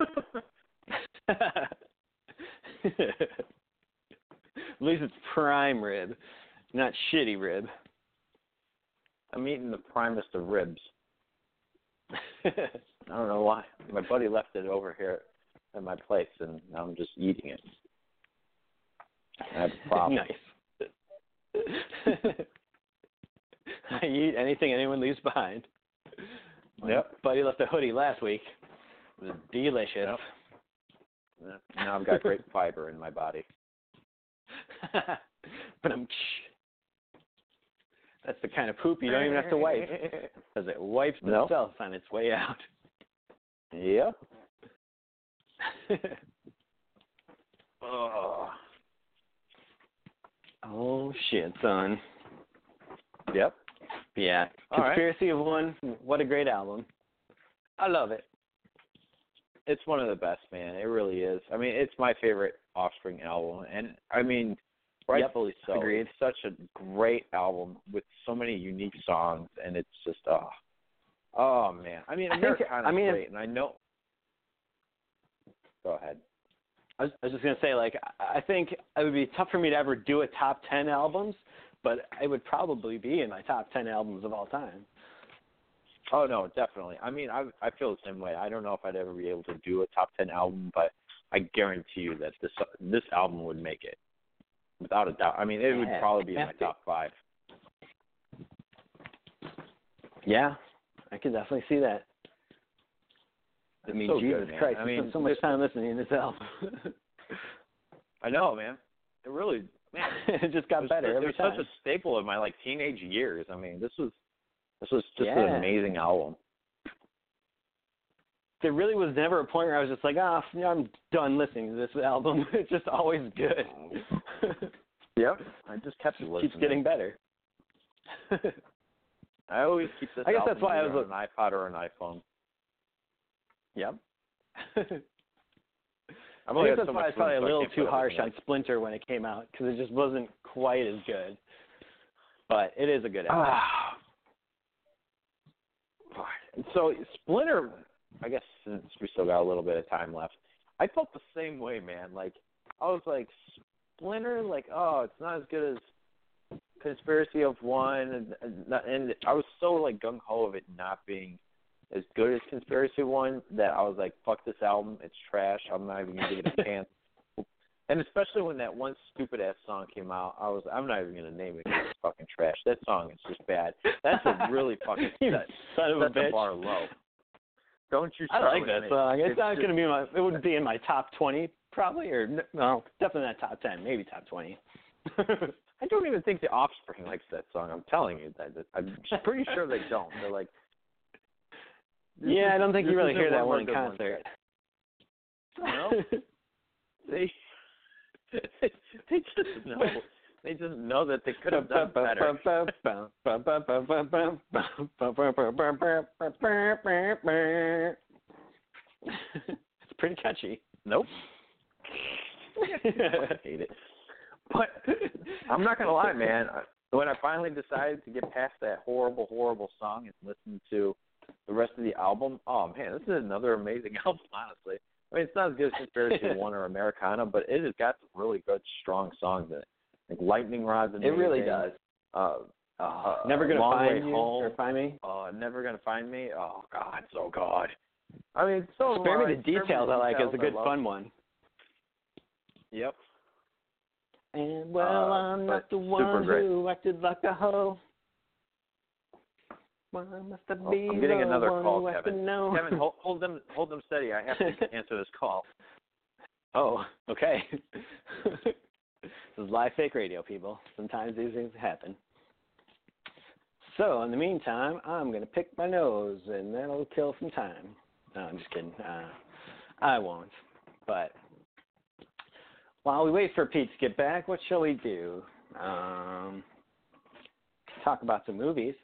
Speaker 4: <laughs>
Speaker 2: At least it's prime rib, not shitty rib.
Speaker 4: I'm eating the primest of ribs. I don't know why. My buddy left it over here at my place, and I'm just eating it. I have a <laughs> problem.
Speaker 2: nice. <laughs> I eat anything anyone leaves behind. My
Speaker 4: Yep.
Speaker 2: buddy left a hoodie last week. It was delicious.
Speaker 4: Yep. Now I've got great <laughs> fiber in my body.
Speaker 2: but I'm. That's the kind of poop you don't even have to wipe because it wipes
Speaker 4: No.
Speaker 2: itself on its way out.
Speaker 4: Yep. <laughs> Oh.
Speaker 2: oh shit, son.
Speaker 4: Yep.
Speaker 2: Yeah.
Speaker 4: All right.
Speaker 2: Conspiracy of One. What a great album. I love it.
Speaker 4: It's one of the best, man. It really is. I mean, it's my favorite Offspring album, and I mean, rightfully so.
Speaker 2: agreed.
Speaker 4: It's such a great album with so many unique songs, and it's just oh, oh man. I mean,
Speaker 2: I think- I mean,
Speaker 4: great, and I know. Go ahead.
Speaker 2: I was, I was just gonna say, like, I think it would be tough for me to ever do a top ten albums, but it would probably be in my top ten albums of all time.
Speaker 4: Oh no, definitely. I mean, I I feel the same way. I don't know if I'd ever be able to do a top ten album, but I guarantee you that this this album would make it, without a doubt. I mean, it would
Speaker 2: Yeah,
Speaker 4: probably be in my
Speaker 2: to.
Speaker 4: top five.
Speaker 2: Yeah, I can definitely see that. I mean,
Speaker 4: so
Speaker 2: Jesus
Speaker 4: good.
Speaker 2: Christ,
Speaker 4: I mean,
Speaker 2: spent so much time listening to this album. <laughs>
Speaker 4: I know, man. It really, man. <laughs>
Speaker 2: it just got
Speaker 4: it was,
Speaker 2: better
Speaker 4: it
Speaker 2: every
Speaker 4: was
Speaker 2: time.
Speaker 4: such a staple of my like teenage years. I mean, this was this was just an amazing album.
Speaker 2: there really was never a point where I was just like, ah, oh, I'm done listening to this album. <laughs> It's just always good.
Speaker 4: Yep. I just kept listening.
Speaker 2: Keeps getting better.
Speaker 4: I always keep this.
Speaker 2: I guess
Speaker 4: album
Speaker 2: that's why I was
Speaker 4: on an iPod or an iPhone.
Speaker 2: Yep. <laughs>
Speaker 4: I've
Speaker 2: I
Speaker 4: only
Speaker 2: think
Speaker 4: had
Speaker 2: that's
Speaker 4: so
Speaker 2: why I was probably a
Speaker 4: room, so I
Speaker 2: little too harsh on Splinter when it came out because it just wasn't quite as good. But it is a good album.
Speaker 4: Ah. So Splinter, I guess since we still got a little bit of time left, I felt the same way, man. Like I was like Splinter, like oh, it's not as good as Conspiracy of One, and, and, and I was so like gung ho of it not being as good as Conspiracy One that I was like, fuck this album, it's trash. I'm not even gonna give it a chance. And especially when that one stupid ass song came out, I was I'm not even gonna name it. it's fucking trash. That song is just bad. That's a really fucking <laughs>
Speaker 2: son of a
Speaker 4: the
Speaker 2: bitch.
Speaker 4: bar low. Don't you
Speaker 2: I like that
Speaker 4: me.
Speaker 2: song. It's,
Speaker 4: It's
Speaker 2: not
Speaker 4: just-
Speaker 2: going to be my. It wouldn't be in my top twenty, probably, or no, definitely not top ten, maybe top twenty. <laughs>
Speaker 4: I don't even think the Offspring likes that song. I'm telling you that- I'm pretty sure they don't. They're like. This
Speaker 2: yeah, I don't think you really hear that one in concert.
Speaker 4: yet. <laughs> They. <laughs> they just know. They just know that they could have done better.
Speaker 2: it's pretty catchy.
Speaker 4: Nope. I hate it. But I'm not gonna lie, man. When I finally decided to get past that horrible, horrible song and listen to the rest of the album, oh man, this is another amazing <laughs> album. Honestly, I mean, it's not as good as Conspiracy <laughs> One or Americana, but it has got some really good, strong songs in it. Like Lightning Rod's And
Speaker 2: It really does.
Speaker 4: Uh, uh,
Speaker 2: never gonna
Speaker 4: Long
Speaker 2: find you
Speaker 4: Home.
Speaker 2: or find me.
Speaker 4: uh, Never Gonna Find Me. Oh God, so God. I mean, it's so
Speaker 2: Spare me
Speaker 4: right.
Speaker 2: the
Speaker 4: Spare Me
Speaker 2: details. I like. It's a good fun one.
Speaker 4: Yep.
Speaker 2: And well,
Speaker 4: Uh,
Speaker 2: I'm not the one who acted like a hoe. Why must I
Speaker 4: Oh,
Speaker 2: be
Speaker 4: I'm getting another call, Kevin. Kevin, hold, <laughs> hold them, hold them steady. I have to <laughs> answer this call.
Speaker 2: Oh, okay. <laughs> this is live fake radio, people. Sometimes these things happen. So, in the meantime, I'm going to pick my nose, and that'll kill some time. No, I'm just kidding. Uh, I won't. But while we wait for Pete to get back, what shall we do? Um, talk about some movies.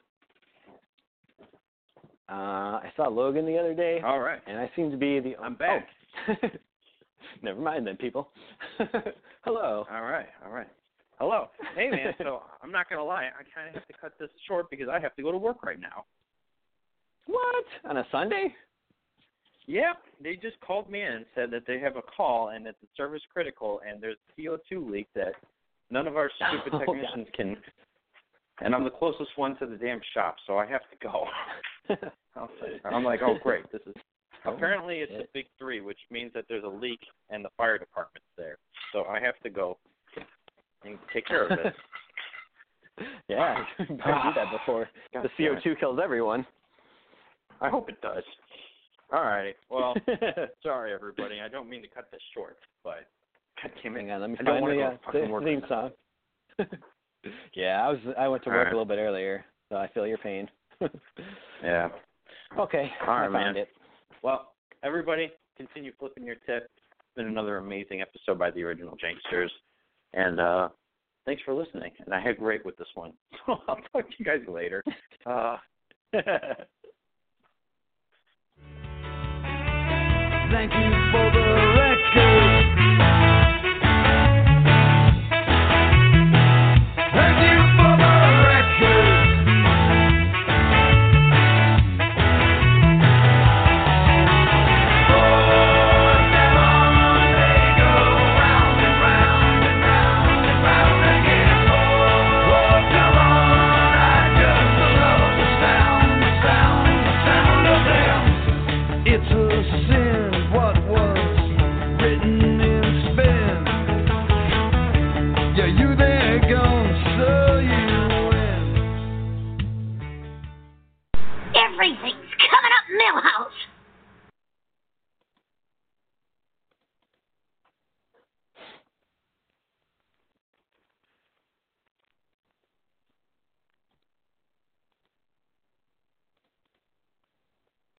Speaker 2: Uh, I saw Logan the other day,
Speaker 4: All right.
Speaker 2: and I seem to be the.
Speaker 4: I'm back.
Speaker 2: Oh. <laughs> Never mind then, people. <laughs> Hello.
Speaker 4: All right. All right. Hello. Hey, man. So <laughs> I'm not gonna lie. I kind of have to cut this short because I have to go to work right now.
Speaker 2: What? On a Sunday?
Speaker 4: Yeah, they just called me in and said that they have a call and that the service critical and there's a CO2 leak that none of our stupid
Speaker 2: Oh, God.
Speaker 4: technicians can. And I'm the closest one to the damn shop, so I have to go. <laughs> I'm like, oh great, this is. <laughs> Apparently, it's a big three, which means that there's a leak and the fire department's there. So I have to go and take care of it. <laughs>
Speaker 2: yeah, I do that <sighs> before
Speaker 4: God
Speaker 2: the. CO2 kills everyone.
Speaker 4: I hope it does. All right. Well, sorry everybody. I don't mean to cut this short, but God damn it.
Speaker 2: Hang on, let me
Speaker 4: I don't
Speaker 2: find the,
Speaker 4: go
Speaker 2: uh,
Speaker 4: fucking work
Speaker 2: theme song. Yeah, I was I went to
Speaker 4: All
Speaker 2: work
Speaker 4: right.
Speaker 2: a little bit earlier, so I feel your pain. <laughs>
Speaker 4: Yeah.
Speaker 2: okay,
Speaker 4: All right,
Speaker 2: I found
Speaker 4: man.
Speaker 2: it.
Speaker 4: Well, everybody, continue flipping your tip. It's been another amazing episode by the original Janksters. And uh thanks for listening. And I had great with this one. <laughs> So I'll talk to you guys later. <laughs> Uh
Speaker 7: Thank you for the